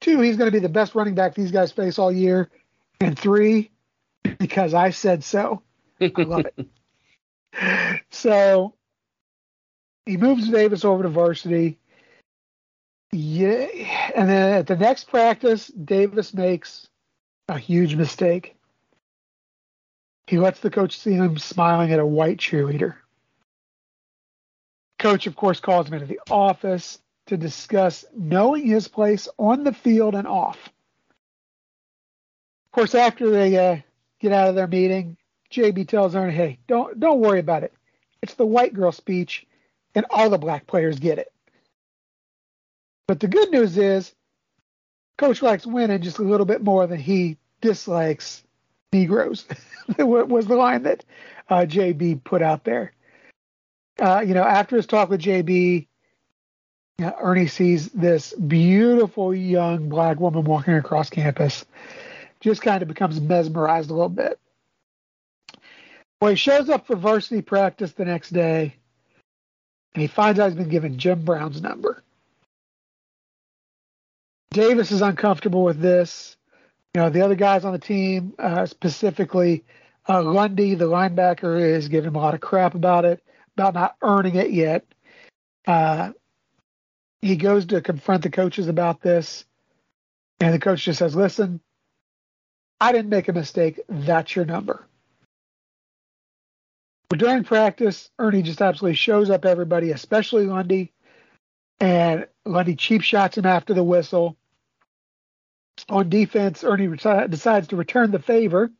Two, he's going to be the best running back these guys face all year. And three, because I said so. I love it. So he moves Davis over to varsity. Yeah, and then at the next practice, Davis makes a huge mistake. He lets the coach see him smiling at a white cheerleader. Coach, of course, calls him into the office, to discuss knowing his place on the field and off. Of course, after they uh, get out of their meeting, JB tells Ernie, "Hey, don't don't worry about it. It's the white girl speech, and all the black players get it." But the good news is, Coach likes winning just a little bit more than he dislikes Negroes. was the line that uh, JB put out there. Uh, you know, after his talk with JB, know, Ernie sees this beautiful young black woman walking across campus. Just kind of becomes mesmerized a little bit. Well, he shows up for varsity practice the next day, and he finds out he's been given Jim Brown's number. Davis is uncomfortable with this. You know, the other guys on the team, uh, specifically uh, Lundy, the linebacker, is giving him a lot of crap about it, about not earning it yet. Uh, he goes to confront the coaches about this, and the coach just says, "Listen, I didn't make a mistake. That's your number." But during practice, Ernie just absolutely shows up everybody, especially Lundy, and Lundy cheap shots him after the whistle. On defense, Ernie decides to return the favor.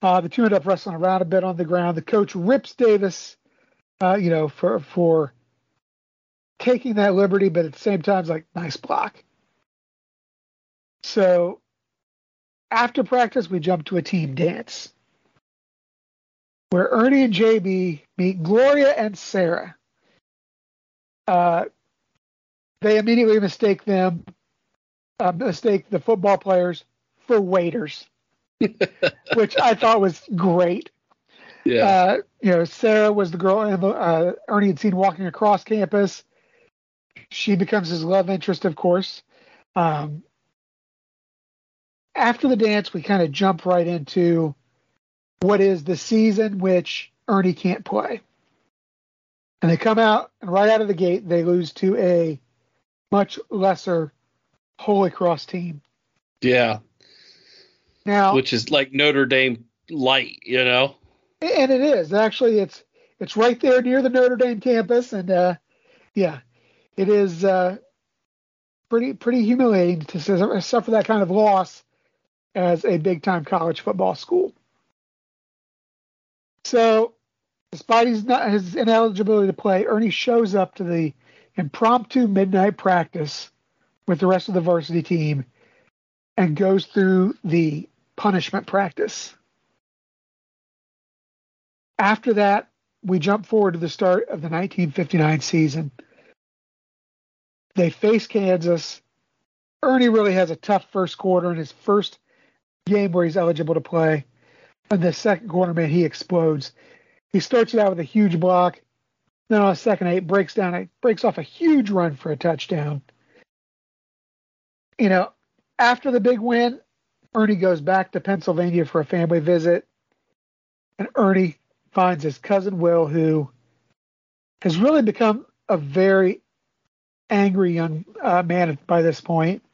Uh, the two end up wrestling around a bit on the ground. The coach rips Davis, uh, you know, for for taking that liberty, but at the same time, it's like nice block. So after practice, we jump to a team dance where Ernie and JB meet Gloria and Sarah. Uh, they immediately mistake them, uh, mistake the football players for waiters, which I thought was great. Yeah. Uh, you know, Sarah was the girl uh, Ernie had seen walking across campus she becomes his love interest, of course. Um, after the dance, we kind of jump right into what is the season which Ernie can't play. And they come out, and right out of the gate, they lose to a much lesser Holy Cross team. Yeah. Now, which is like Notre Dame light, you know. And it is actually. It's it's right there near the Notre Dame campus, and uh, yeah, it is uh, pretty pretty humiliating to suffer that kind of loss as a big time college football school. So, despite his, not, his ineligibility to play, Ernie shows up to the impromptu midnight practice with the rest of the varsity team and goes through the punishment practice. After that, we jump forward to the start of the 1959 season. They face Kansas. Ernie really has a tough first quarter in his first game where he's eligible to play. In the second quarter, man, he explodes. He starts it out with a huge block. Then on the second eight, breaks down, it breaks off a huge run for a touchdown. You know, after the big win, Ernie goes back to Pennsylvania for a family visit, and Ernie finds his cousin Will, who has really become a very angry young uh, man by this point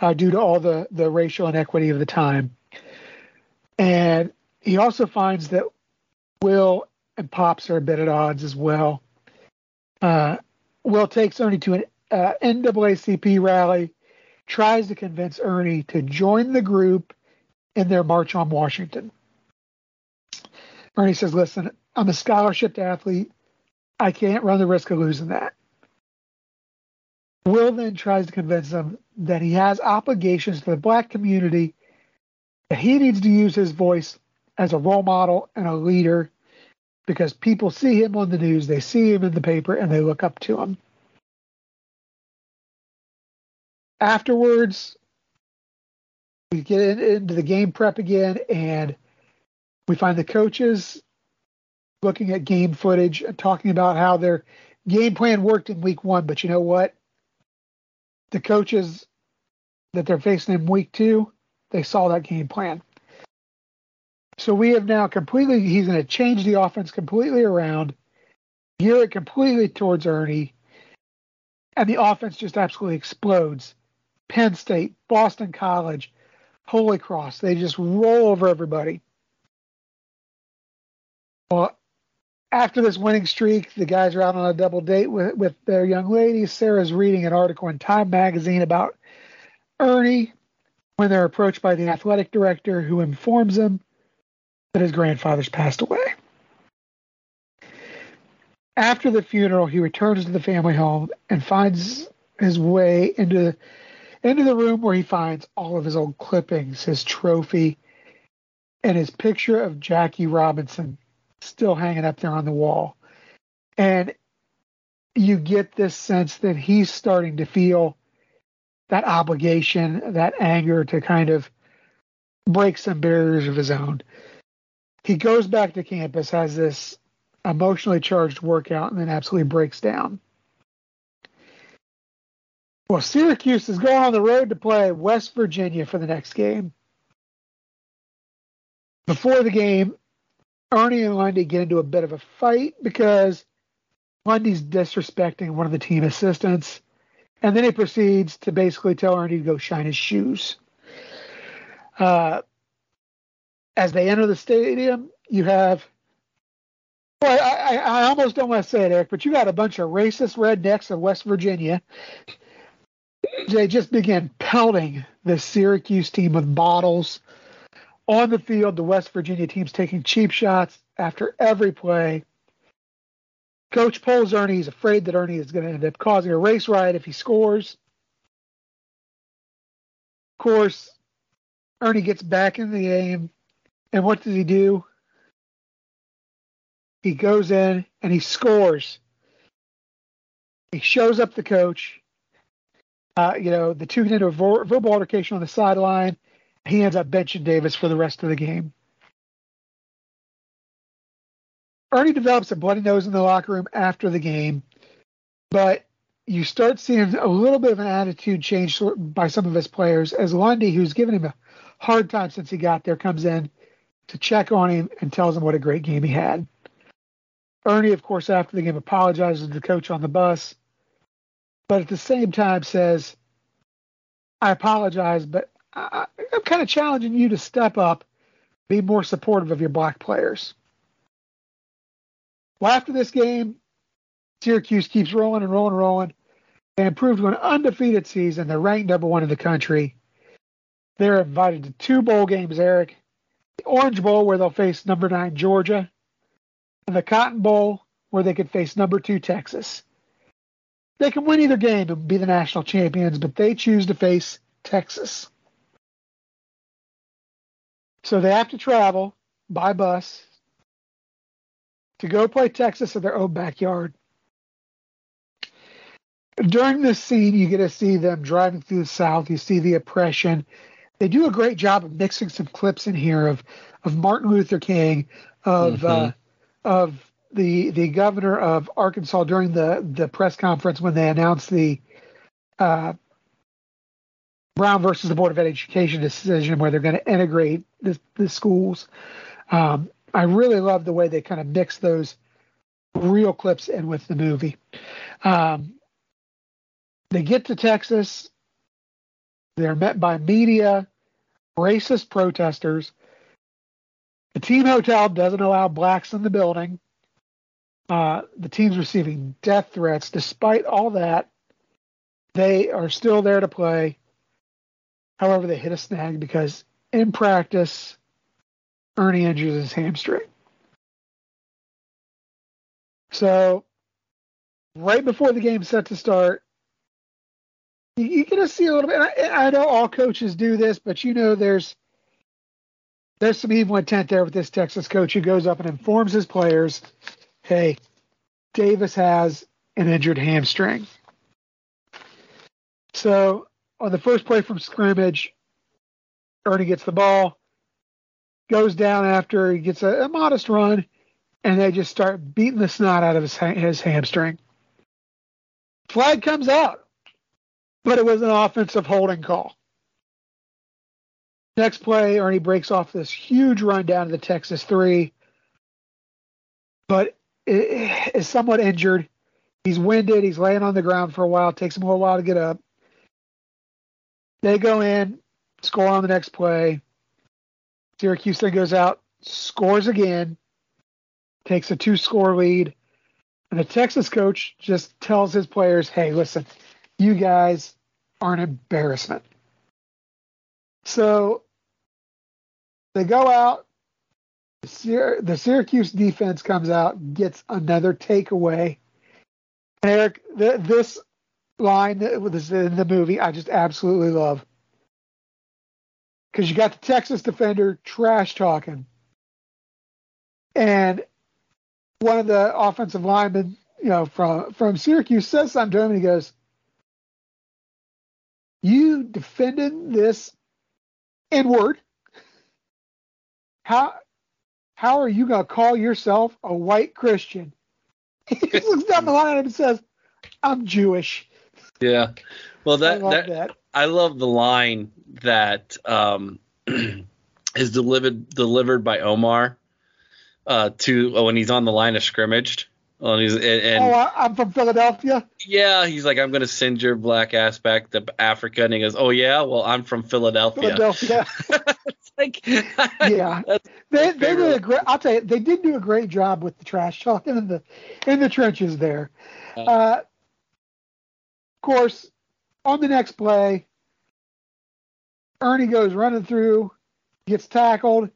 uh, due to all the, the racial inequity of the time. And he also finds that Will and Pops are a bit at odds as well. Uh, Will takes Ernie to an uh, NAACP rally, tries to convince Ernie to join the group in their March on Washington. Ernie says, Listen, I'm a scholarship athlete. I can't run the risk of losing that. Will then tries to convince them that he has obligations to the black community, that he needs to use his voice as a role model and a leader because people see him on the news, they see him in the paper, and they look up to him. Afterwards, we get into the game prep again, and we find the coaches looking at game footage and talking about how their game plan worked in week one. But you know what? The coaches that they're facing in week two, they saw that game plan. So we have now completely, he's going to change the offense completely around, gear it completely towards Ernie, and the offense just absolutely explodes. Penn State, Boston College, Holy Cross, they just roll over everybody. Well, after this winning streak, the guys are out on a double date with, with their young lady. Sarah's reading an article in Time magazine about Ernie when they're approached by the athletic director who informs them that his grandfather's passed away. After the funeral, he returns to the family home and finds his way into into the room where he finds all of his old clippings, his trophy, and his picture of Jackie Robinson still hanging up there on the wall. And you get this sense that he's starting to feel that obligation, that anger to kind of break some barriers of his own. He goes back to campus, has this emotionally charged workout, and then absolutely breaks down. Well, Syracuse is going on the road to play West Virginia for the next game. Before the game, Ernie and Lundy get into a bit of a fight because Lundy's disrespecting one of the team assistants. And then he proceeds to basically tell Ernie to go shine his shoes. Uh, as they enter the stadium, you have. Well, I, I, I almost don't want to say it, Eric, but you got a bunch of racist rednecks of West Virginia. They just begin pelting the Syracuse team with bottles, on the field, the West Virginia team's taking cheap shots after every play. Coach pulls Ernie. He's afraid that Ernie is going to end up causing a race riot if he scores. Of course, Ernie gets back in the game. And what does he do? He goes in and he scores. He shows up the coach. Uh, you know, the two get into a verbal altercation on the sideline he ends up benching Davis for the rest of the game. Ernie develops a bloody nose in the locker room after the game, but you start seeing a little bit of an attitude change by some of his players as Lundy, who's given him a hard time since he got there, comes in to check on him and tells him what a great game he had. Ernie, of course, after the game apologizes to the coach on the bus, but at the same time says, I apologize, but I, am kind of challenging you to step up, be more supportive of your black players. Well, after this game, Syracuse keeps rolling and rolling and rolling. They improved to an undefeated season. They're ranked number one in the country. They're invited to two bowl games, Eric. The Orange Bowl, where they'll face number nine Georgia, and the Cotton Bowl, where they could face number two Texas. They can win either game and be the national champions, but they choose to face Texas. So they have to travel by bus to go play Texas in their own backyard. During this scene, you get to see them driving through the South. You see the oppression. They do a great job of mixing some clips in here of of Martin Luther King, of mm-hmm. uh, of the the governor of Arkansas during the the press conference when they announced the uh, Brown versus the Board of Education decision where they're going to integrate the, the schools. Um, I really love the way they kind of mix those real clips in with the movie. Um, they get to Texas. They're met by media, racist protesters. The team hotel doesn't allow blacks in the building. Uh, the team's receiving death threats. Despite all that, they are still there to play. However, they hit a snag because in practice, Ernie injures his hamstring. So, right before the game set to start, you, you get to see a little bit. I, I know all coaches do this, but you know there's there's some evil intent there with this Texas coach who goes up and informs his players, "Hey, Davis has an injured hamstring." So on the first play from scrimmage, Ernie gets the ball, goes down after he gets a, a modest run, and they just start beating the snot out of his, his hamstring. Flag comes out, but it was an offensive holding call. Next play, Ernie breaks off this huge run down to the Texas three, but is somewhat injured. He's winded. He's laying on the ground for a while. It takes him a while to get up. They go in, score on the next play. Syracuse then goes out, scores again, takes a two score lead. And the Texas coach just tells his players, hey, listen, you guys are an embarrassment. So they go out. The Syracuse defense comes out, gets another takeaway. And Eric, this line that was in the movie, I just absolutely love. Because you got the Texas defender trash talking. And one of the offensive linemen, you know, from from Syracuse says something to him, and he goes, "You defending this N-word. How how are you gonna call yourself a white Christian?" He just looks down the line at him and says, "I'm Jewish." Yeah, well, that I love that, that. I love the line that um, is delivered delivered by Omar uh, to uh, when he's on the line of scrimmage. Well, he's, and, and, oh, I'm from Philadelphia. Yeah, he's like, I'm gonna send your black ass back to Africa, and he goes, Oh yeah, well I'm from Philadelphia. Philadelphia. it's like, yeah, they they did a great. I'll tell you, they did do a great job with the trash talking in the in the trenches there. Uh, uh, course, on the next play, Ernie goes running through, gets tackled,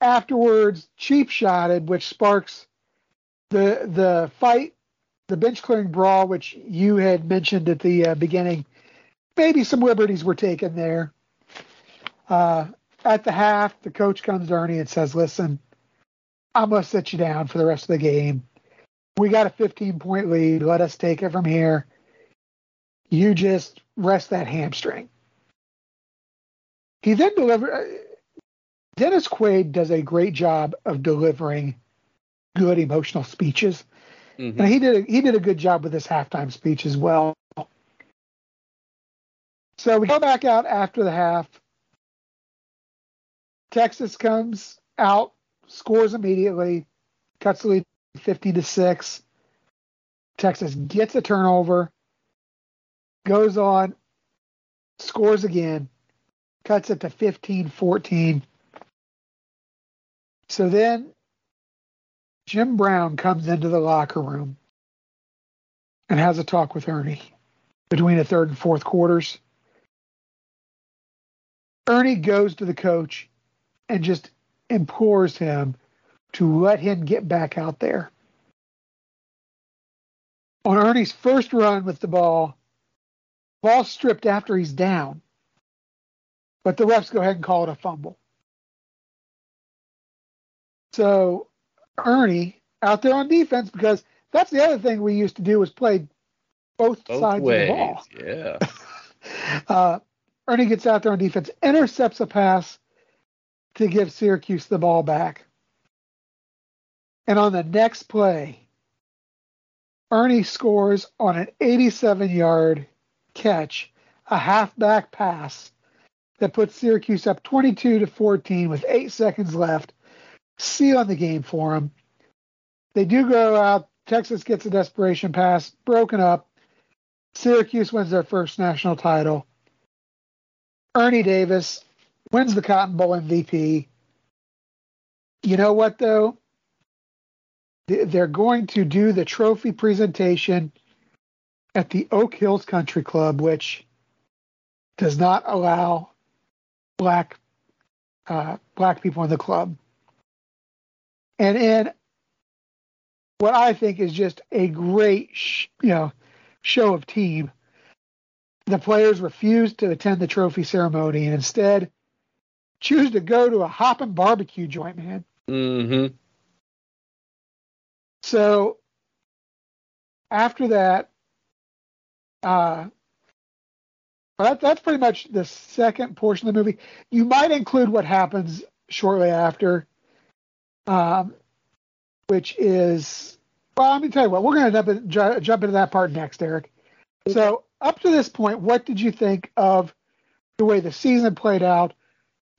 afterwards cheap shotted, which sparks the the fight, the bench clearing brawl, which you had mentioned at the uh, beginning. Maybe some liberties were taken there. Uh, at the half, the coach comes to Ernie and says, "Listen, I'm gonna sit you down for the rest of the game. We got a 15 point lead. Let us take it from here. You just rest that hamstring." He then delivered. Dennis Quaid does a great job of delivering good emotional speeches, mm-hmm. and he did a, he did a good job with this halftime speech as well. So we go back out after the half. Texas comes out, scores immediately, cuts the lead 50 to six. Texas gets a turnover, goes on, scores again, cuts it to 15 14. So then Jim Brown comes into the locker room and has a talk with Ernie between the third and fourth quarters. Ernie goes to the coach and just implores him to let him get back out there. On Ernie's first run with the ball, ball stripped after he's down, but the refs go ahead and call it a fumble. So Ernie out there on defense because that's the other thing we used to do was play both, both sides ways. of the ball. Yeah. uh, Ernie gets out there on defense, intercepts a pass to give Syracuse the ball back. And on the next play, Ernie scores on an 87 yard catch, a halfback pass that puts Syracuse up 22 to 14 with eight seconds left seal on the game for them. They do go out. Texas gets a desperation pass, broken up. Syracuse wins their first national title. Ernie Davis wins the Cotton Bowl MVP. You know what, though? They're going to do the trophy presentation at the Oak Hills Country Club, which does not allow black uh, black people in the club and in what I think is just a great, sh- you know, show of team. The players refuse to attend the trophy ceremony and instead choose to go to a hopping barbecue joint, man. Mm-hmm. So after that, uh, that, that's pretty much the second portion of the movie. You might include what happens shortly after um, which is well. Let me tell you what. We're going to jump, jump into that part next, Eric. So up to this point, what did you think of the way the season played out,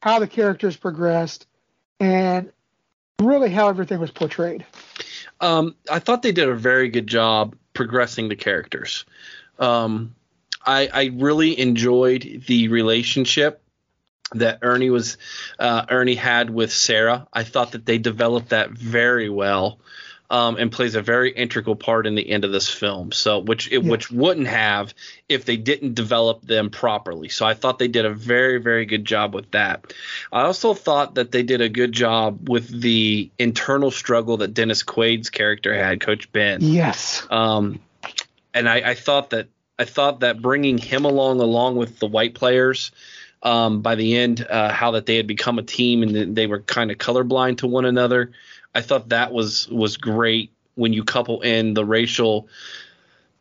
how the characters progressed, and really how everything was portrayed? Um, I thought they did a very good job progressing the characters. Um, I, I really enjoyed the relationship that Ernie was uh, Ernie had with Sarah. I thought that they developed that very well. Um, and plays a very integral part in the end of this film. So, which it, which wouldn't have if they didn't develop them properly. So, I thought they did a very very good job with that. I also thought that they did a good job with the internal struggle that Dennis Quaid's character had, Coach Ben. Yes. Um, and I, I thought that I thought that bringing him along along with the white players um, by the end, uh, how that they had become a team and they were kind of colorblind to one another. I thought that was was great when you couple in the racial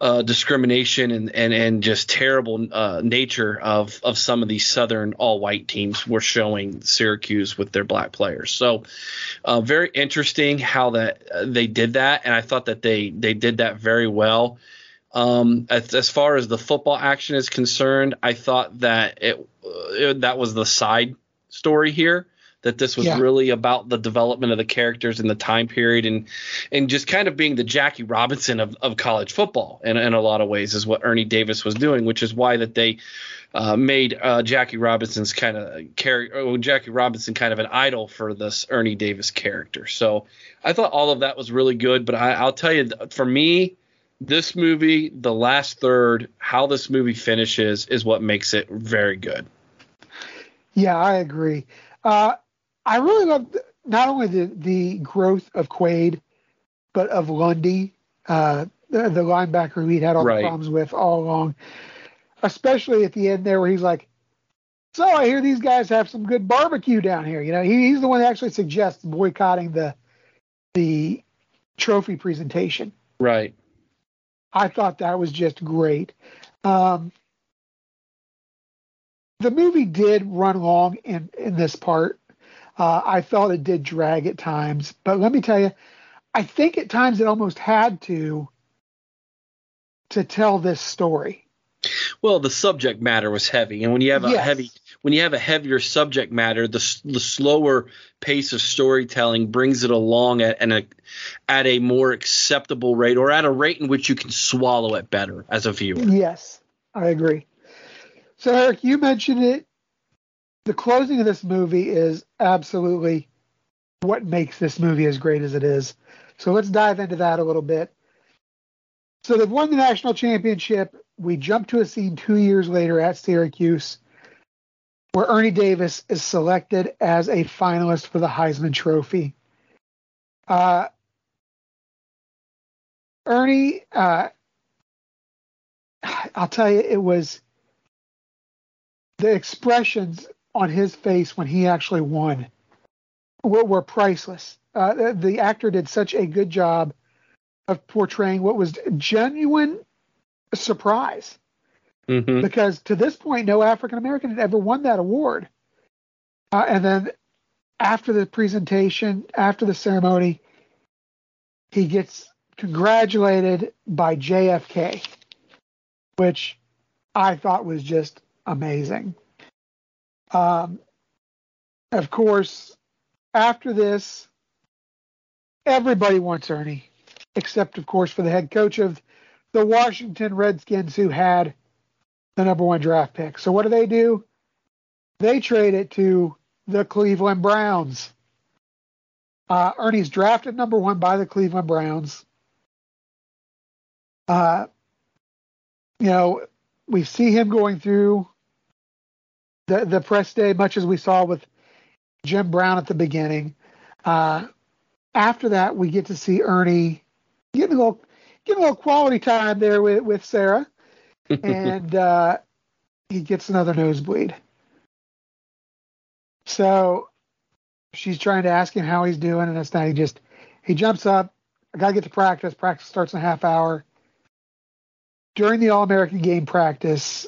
uh, discrimination and, and and just terrible uh, nature of of some of these southern all white teams were showing Syracuse with their black players. So uh, very interesting how that uh, they did that, and I thought that they they did that very well. Um, as, as, far as the football action is concerned, I thought that it, it that was the side story here that this was yeah. really about the development of the characters in the time period and and just kind of being the Jackie Robinson of, of college football in, in a lot of ways is what Ernie Davis was doing, which is why that they uh, made uh, Jackie Robinson's kind of character, oh, Jackie Robinson kind of an idol for this Ernie Davis character. So I thought all of that was really good, but I, I'll tell you, for me, this movie, the last third, how this movie finishes is what makes it very good. Yeah, I agree. Uh, I really love not only the, the growth of Quaid, but of Lundy, uh, the, the, linebacker who he'd had all right. the problems with all along, especially at the end there where he's like, so I hear these guys have some good barbecue down here. You know, he, he's the one that actually suggests boycotting the the trophy presentation. Right. I thought that was just great. Um, the movie did run long in in this part. Uh, I felt it did drag at times, but let me tell you, I think at times it almost had to to tell this story. Well, the subject matter was heavy, and when you have a yes. heavy when you have a heavier subject matter, the the slower pace of storytelling brings it along at a at a more acceptable rate, or at a rate in which you can swallow it better as a viewer. Yes, I agree. So, Eric, you mentioned it the closing of this movie is absolutely what makes this movie as great as it is. So let's dive into that a little bit. So they've won the national championship. We jump to a scene two years later at Syracuse where Ernie Davis is selected as a finalist for the Heisman Trophy. Uh, Ernie, uh, I'll tell you, it was the expressions on his face when he actually won were, were priceless. Uh, the, the, actor did such a good job of portraying what was genuine surprise. Mm-hmm. Because to this point, no African American had ever won that award. Uh, and then after the presentation, after the ceremony, he gets congratulated by JFK, which I thought was just amazing. Um, of course, after this, everybody wants Ernie, except, of course, for the head coach of the Washington Redskins, who had the number one draft pick. So what do they do? They trade it to the Cleveland Browns. Uh, Ernie's drafted number one by the Cleveland Browns. Uh, you know, we see him going through the the press day, much as we saw with Jim Brown at the beginning. Uh, after that, we get to see Ernie getting a little getting a little quality time there with with Sarah, and uh, he gets another nosebleed. So she's trying to ask him how he's doing, and it's not. He just he jumps up. I gotta get to practice. Practice starts in a half hour. During the All American game practice,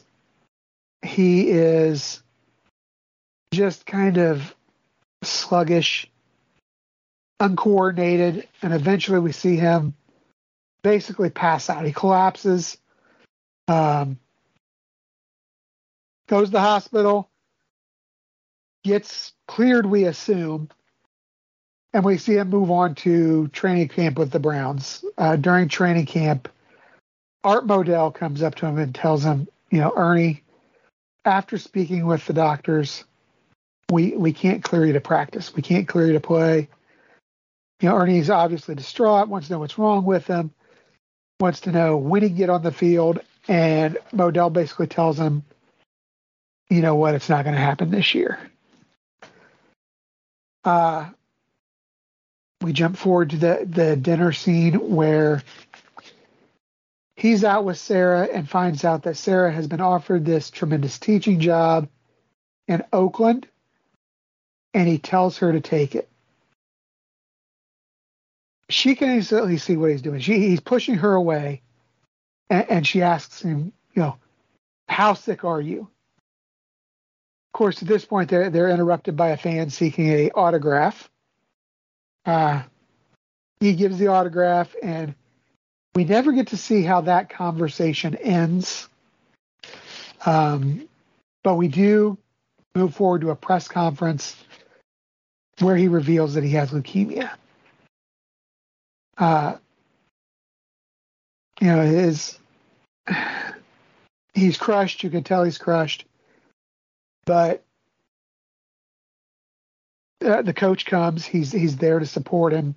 he is just kind of sluggish, uncoordinated, and eventually we see him basically pass out. He collapses, um, goes to the hospital, gets cleared, we assume, and we see him move on to training camp with the Browns. Uh, during training camp, Art Modell comes up to him and tells him, you know, Ernie, after speaking with the doctors, we we can't clear you to practice. We can't clear you to play. You know, Ernie's obviously distraught, wants to know what's wrong with him, wants to know when he can get on the field, and Modell basically tells him, you know what, it's not going to happen this year. Uh, we jump forward to the, the dinner scene where he's out with Sarah and finds out that Sarah has been offered this tremendous teaching job in Oakland, and he tells her to take it. She can easily see what he's doing. She, he's pushing her away, and, and she asks him, you know, how sick are you? Of course, at this point, they're they're interrupted by a fan seeking a autograph. Uh, he gives the autograph, and we never get to see how that conversation ends. Um, but we do move forward to a press conference where he reveals that he has leukemia. Uh, you know, his he's crushed. You can tell he's crushed, but uh, the coach comes. He's he's there to support him,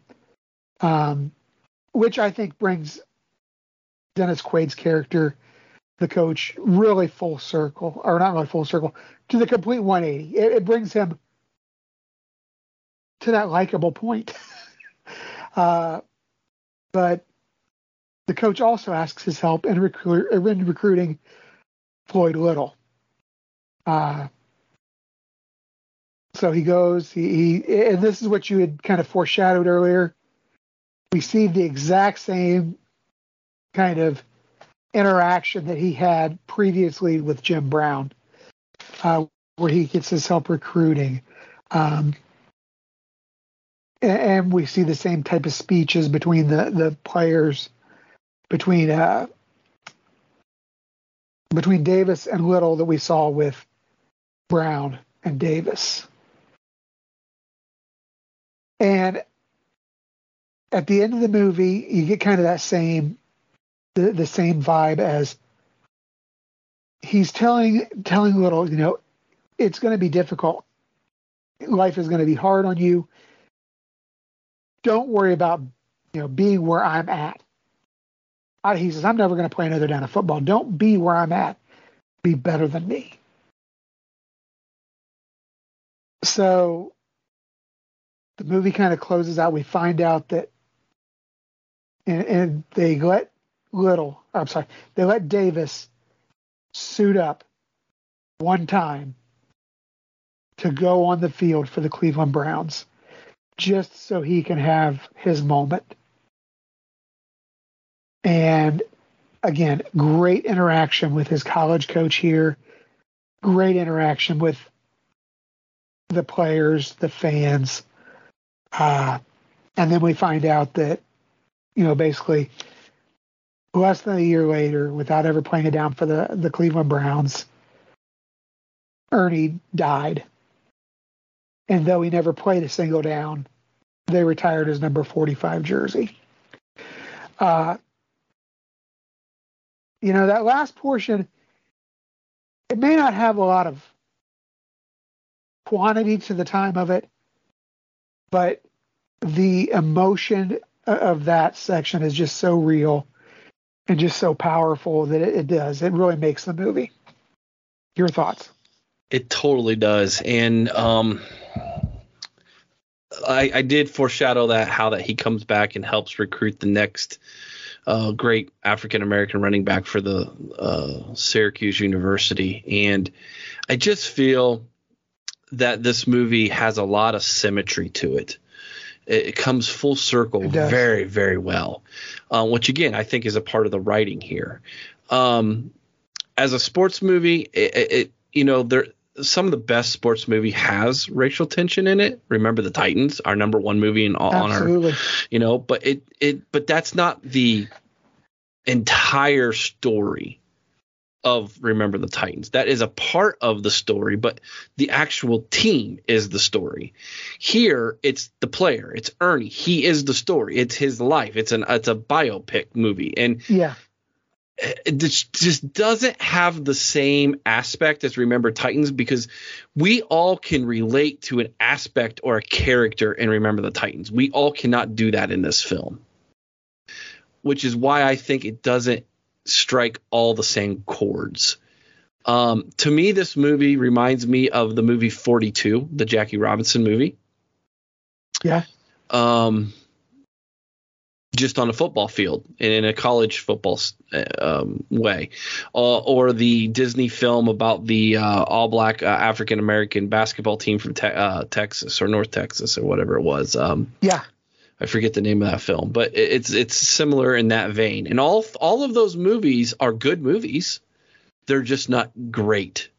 um, which I think brings Dennis Quaid's character, the coach, really full circle, or not really full circle, to the complete 180. It, it brings him to that likable point. uh, but the coach also asks his help in, in recruiting Floyd Little. Uh, so he goes, he, he, and this is what you had kind of foreshadowed earlier. We see the exact same kind of interaction that he had previously with Jim Brown, uh, where he gets his help recruiting. Um, and we see the same type of speeches between the the players between uh, between Davis and Little that we saw with Brown and Davis. And at the end of the movie, you get kind of that same the, the same vibe as he's telling telling Little, you know, it's going to be difficult. Life is going to be hard on you don't worry about you know being where I'm at. He says, I'm never going to play another down of football. Don't be where I'm at. Be better than me. So the movie kind of closes out. We find out that, and, and they let Little, I'm sorry, they let Davis suit up one time to go on the field for the Cleveland Browns just so he can have his moment. And again, great interaction with his college coach here, great interaction with the players, the fans. Uh, and then we find out that, you know, basically less than a year later, without ever playing it down for the, the Cleveland Browns, Ernie died and though he never played a single down, they retired his number 45 jersey. Uh, you know, that last portion, it may not have a lot of quantity to the time of it, but the emotion of that section is just so real and just so powerful that it, it does. It really makes the movie. Your thoughts? It totally does. And um, I, I did foreshadow that how that he comes back and helps recruit the next uh, great African American running back for the uh, Syracuse University, and I just feel that this movie has a lot of symmetry to it. It, it comes full circle very, very well, uh, which again I think is a part of the writing here. Um, as a sports movie, it, it you know there some of the best sports movie has racial tension in it. Remember the Titans, our number one movie in on our, you know, but it it but that's not the entire story of Remember the Titans. That is a part of the story, but the actual team is the story. Here, it's the player. It's Ernie. He is the story. It's his life. It's an it's a biopic movie, and yeah, it just doesn't have the same aspect as Remember Titans because we all can relate to an aspect or a character in Remember the Titans. We all cannot do that in this film, which is why I think it doesn't strike all the same chords. Um, to me, this movie reminds me of the movie 42, the Jackie Robinson movie. Yeah. Um, just on a football field and in a college football um, way, uh, or the Disney film about the uh, all black uh, African American basketball team from te- uh, Texas or North Texas or whatever it was. Um, yeah, I forget the name of that film, but it's it's similar in that vein. And all all of those movies are good movies. They're just not great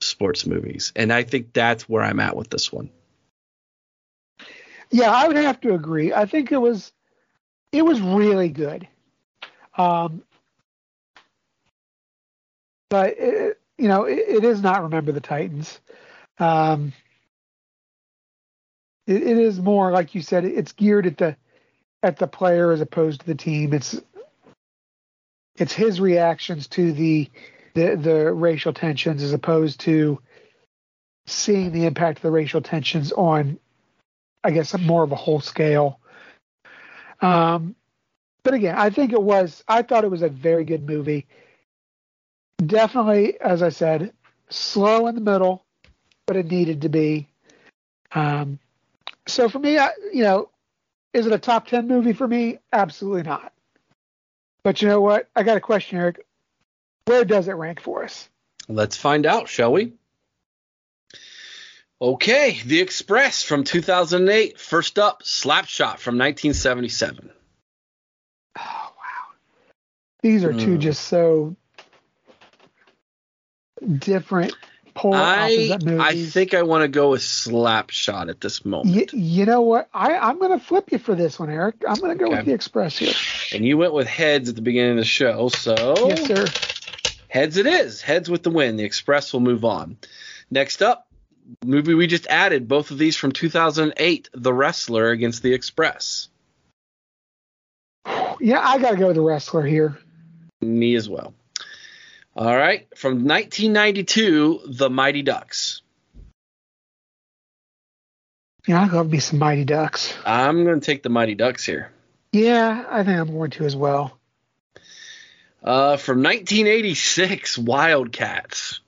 sports movies, and I think that's where I'm at with this one. Yeah, I would have to agree. I think it was it was really good. Um, but it, you know, it, it is not remember the Titans. Um, it, it is more like you said. It's geared at the at the player as opposed to the team. It's it's his reactions to the the the racial tensions as opposed to seeing the impact of the racial tensions on, I guess, more of a whole scale. Um, but again, I think it was. I thought it was a very good movie. Definitely, as I said, slow in the middle, but it needed to be. Um, so for me, I, you know, is it a top ten movie for me? Absolutely not. But you know what? I got a question, Eric. Where does it rank for us? Let's find out, shall we? Okay, The Express from 2008. First up, Slapshot from 1977. Oh, wow. These are two mm. just so different polar I, I think I want to go with Slapshot at this moment. You, you know what? I, I'm going to flip you for this one, Eric. I'm going to go okay. with the Express here. And you went with heads at the beginning of the show, so yes, sir. Heads it is. Heads with the win. The Express will move on. Next up, movie we just added. Both of these from 2008, The Wrestler against The Express. Yeah, I got to go with The Wrestler here. Me as well. All right. From 1992, The Mighty Ducks. Yeah, I'll go be some Mighty Ducks. I'm going to take the Mighty Ducks here. Yeah, I think I'm going to as well. Uh, from 1986, Wildcats.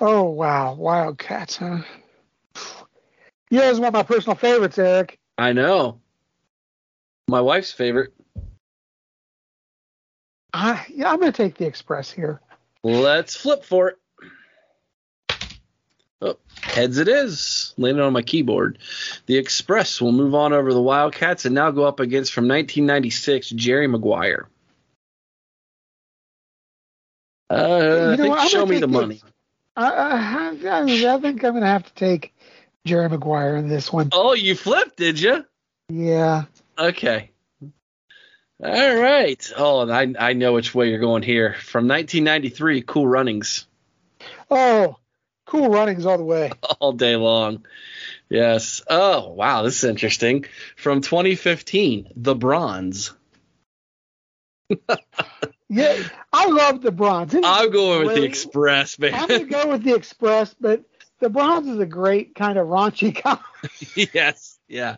Oh wow, Wildcats, huh? Yeah, it's one of my personal favorites, Eric. I know. My wife's favorite. I, yeah, I'm going to take the Express here. Let's flip for it. Oh, heads it is. Landing on my keyboard. The Express will move on over the Wildcats and now go up against from 1996 Jerry Maguire. Uh, I think show me the money. I, I, I, think I'm going to have to take Jerry Maguire in this one. Oh, you flipped, did you? Yeah. Okay. All right. Oh, I I know which way you're going here. From 1993, Cool Runnings. Oh, Cool Runnings all the way. All day long. Yes. Oh, wow, this is interesting. From 2015, The Bronze. yeah, I love The Bronze. I'm going with The Express, man. I'm to go with The Express, but The Bronze is a great kind of raunchy comedy. yes. Yeah.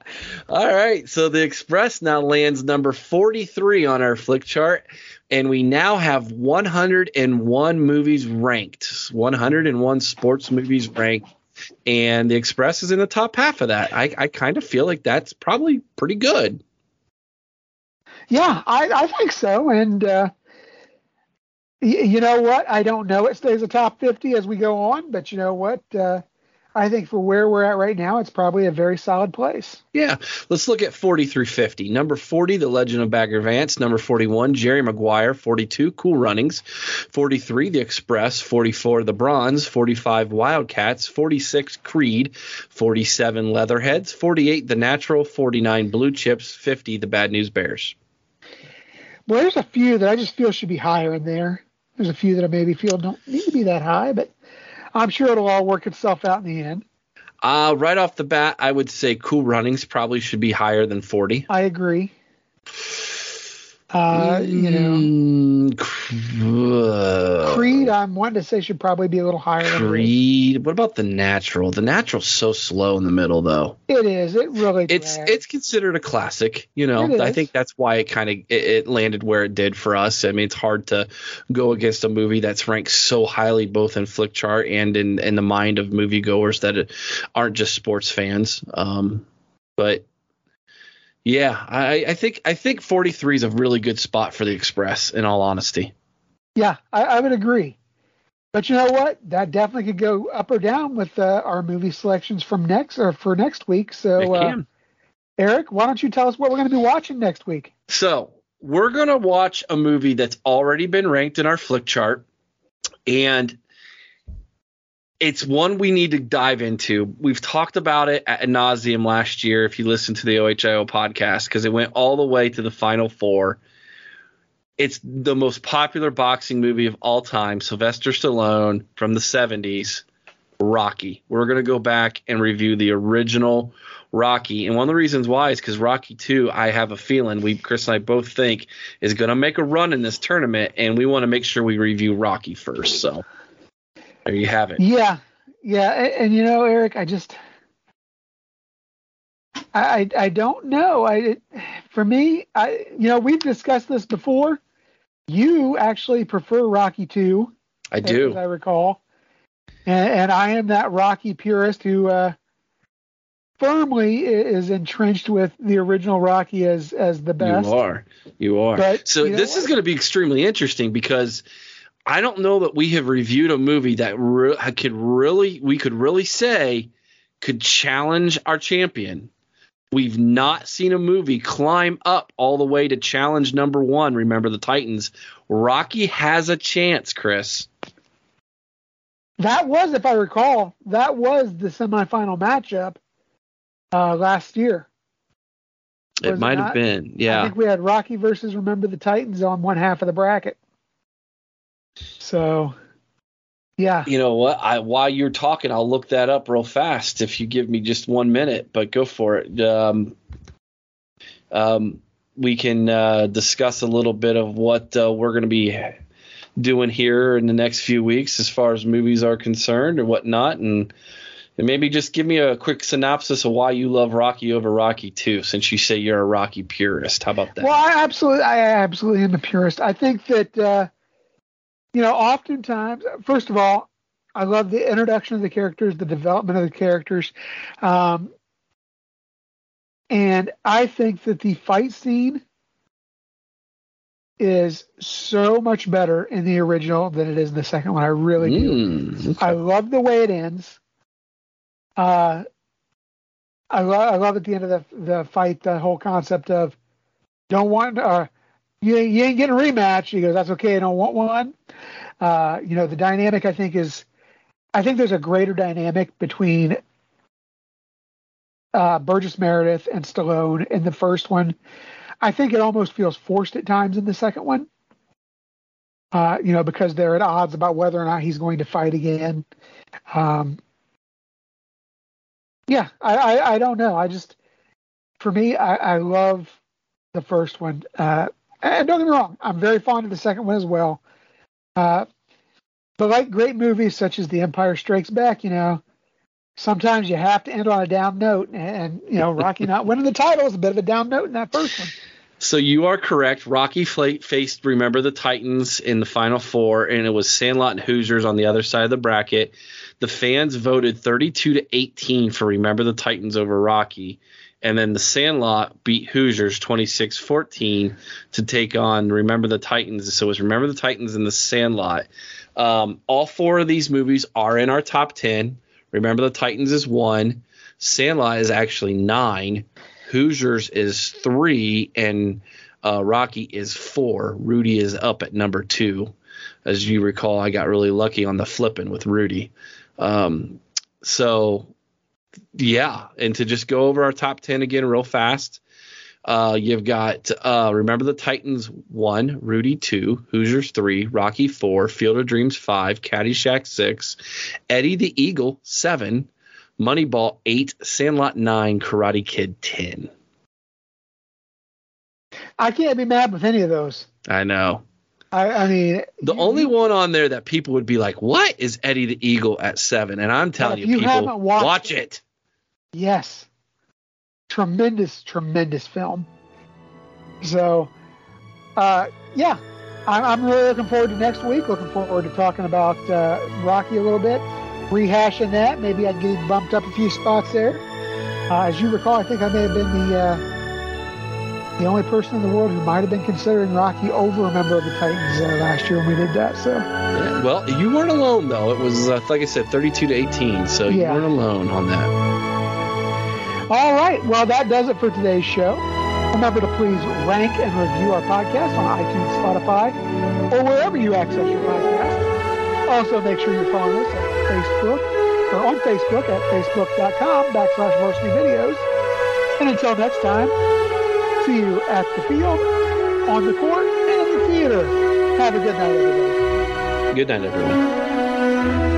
All right. So the Express now lands number 43 on our Flickchart, and we now have 101 movies ranked, 101 sports movies ranked, and the Express is in the top half of that. I, I kind of feel like that's probably pretty good. Yeah, I, I think so. And uh, you know what? I don't know it stays a top 50 as we go on, but you know what? Uh, I think for where we're at right now, it's probably a very solid place. Yeah. Let's look at 40 through 50. Number 40, The Legend of Bagger Vance. Number 41, Jerry Maguire. 42, Cool Runnings. 43, The Express. 44, The Bronze. 45, Wildcats. 46, Creed. 47, Leatherheads. 48, The Natural. 49, Blue Chips. 50, The Bad News Bears. Well, there's a few that I just feel should be higher in there. There's a few that I maybe feel don't need to be that high, but I'm sure it'll all work itself out in the end. Uh, right off the bat, I would say Cool Runnings probably should be higher than 40. I agree. Uh, you know, Mm, Creed, I'm wanting to say should probably be a little higher than Creed. What about the natural? The natural's so slow in the middle, though. It is. It really. It's drags. it's considered a classic. You know, I think that's why it kind of it, it landed where it did for us. I mean, it's hard to go against a movie that's ranked so highly both in Flickchart and in in the mind of moviegoers that aren't just sports fans. Um, but yeah, I, I think I think 43 is a really good spot for the Express. In all honesty. Yeah, I, I would agree. But you know what? That definitely could go up or down with uh, our movie selections from next or for next week. So, uh. Eric, why don't you tell us what we're going to be watching next week? So we're gonna watch a movie that's already been ranked in our Flickchart, and it's one we need to dive into. We've talked about it at nauseum last year. If you listen to the OHIO podcast, because it went all the way to the final four. It's the most popular boxing movie of all time. Sylvester Stallone from the 70s, Rocky. We're gonna go back and review the original Rocky. And one of the reasons why is because Rocky 2, I have a feeling we Chris and I both think is going to make a run in this tournament, and we want to make sure we review Rocky first. So there you have it. Yeah, yeah, and, and you know, Eric, I just, I, I, I don't know. I, it, for me, I, you know, we've discussed this before. You actually prefer Rocky Two, I do, as. I recall, and, and I am that Rocky purist who uh, firmly is entrenched with the original Rocky as as the best. You are. You are. But so you know this is going to be extremely interesting because I don't know that we have reviewed a movie that re- could really we could really say could challenge our champion. We've not seen a movie climb up all the way to challenge number one. Remember the Titans. Rocky has a chance, Chris. That was, if I recall, that was the semifinal matchup uh, last year. It Was it might have been, yeah. I think we had Rocky versus Remember the Titans on one half of the bracket. So, yeah. You know what? I while you're talking, I'll look that up real fast if you give me just one minute. But go for it. Um, um, we can uh, discuss a little bit of what uh, we're going to be doing here in the next few weeks as far as movies are concerned or whatnot, and and maybe just give me a quick synopsis of why you love Rocky over Rocky Two, since you say you're a Rocky purist. How about that? Well, I absolutely, I absolutely am a purist. I think that, uh, you know, oftentimes, first of all, I love the introduction of the characters, the development of the characters, um, and I think that the fight scene is so much better in the original than it is in the second one. I really do. Mm, okay. I love the way it ends. Uh, I love I love at the end of the the fight the whole concept of don't want uh you ain't- you ain't getting a rematch. He goes that's okay. I don't want one. Uh, you know the dynamic I think is I think there's a greater dynamic between uh, Burgess Meredith and Stallone in the first one. I think it almost feels forced at times in the second one. Uh, you know, because they're at odds about whether or not he's going to fight again. Um, yeah, I, I, I don't know. I just, for me, I, I love the first one. Uh, and don't get me wrong, I'm very fond of the second one as well. Uh, but like great movies such as The Empire Strikes Back, you know, sometimes you have to end on a down note. And, you know, Rocky not winning the title is a bit of a down note in that first one. So you are correct. Rocky faced Remember the Titans in the final four, and it was Sandlot and Hoosiers on the other side of the bracket. The fans voted 32 to 18 for Remember the Titans over Rocky, and then the Sandlot beat Hoosiers 26-14 to take on Remember the Titans. So it was Remember the Titans and the Sandlot. Um, all four of these movies are in our top 10. Remember the Titans is one. Sandlot is actually nine. Hoosiers is three, and uh, Rocky is four. Rudy is up at number two. As you recall, I got really lucky on the flipping with Rudy. Um, so, yeah, and to just go over our top 10 again real fast. Uh, you've got uh, Remember the Titans one, Rudy two, Hoosiers three, Rocky four, Field of Dreams five, Caddyshack six, Eddie the Eagle seven, Moneyball eight, Sandlot nine, Karate Kid ten. I can't be mad with any of those. I know. I, I mean, The you- only one on there that people would be like, "What is Eddie the Eagle at 7? And I'm telling you, you people, watched watch it- it. Yes. Tremendous, tremendous film. So, uh, yeah, I'm, I'm really looking forward to next week. Looking forward to talking about uh, Rocky a little bit, rehashing that. Maybe I can get bumped up a few spots there. Uh, as you recall, I think I may have been the uh, the only person in the world who might have been considering Rocky over a member of the Titans uh, last year when we did that. So, Yeah, well, you weren't alone though. It was uh, like I said, 32 to 18, so you Yeah. weren't alone on that. All right. Well, that does it for today's show. Remember to please rank and review our podcast on iTunes, Spotify, or wherever you access your podcast. Also, make sure you're following us on Facebook or on Facebook at facebook.com backslash varsity videos. And until next time, see you at the field, on the court, and in the theater. Have a good night, everybody. Good night, everyone.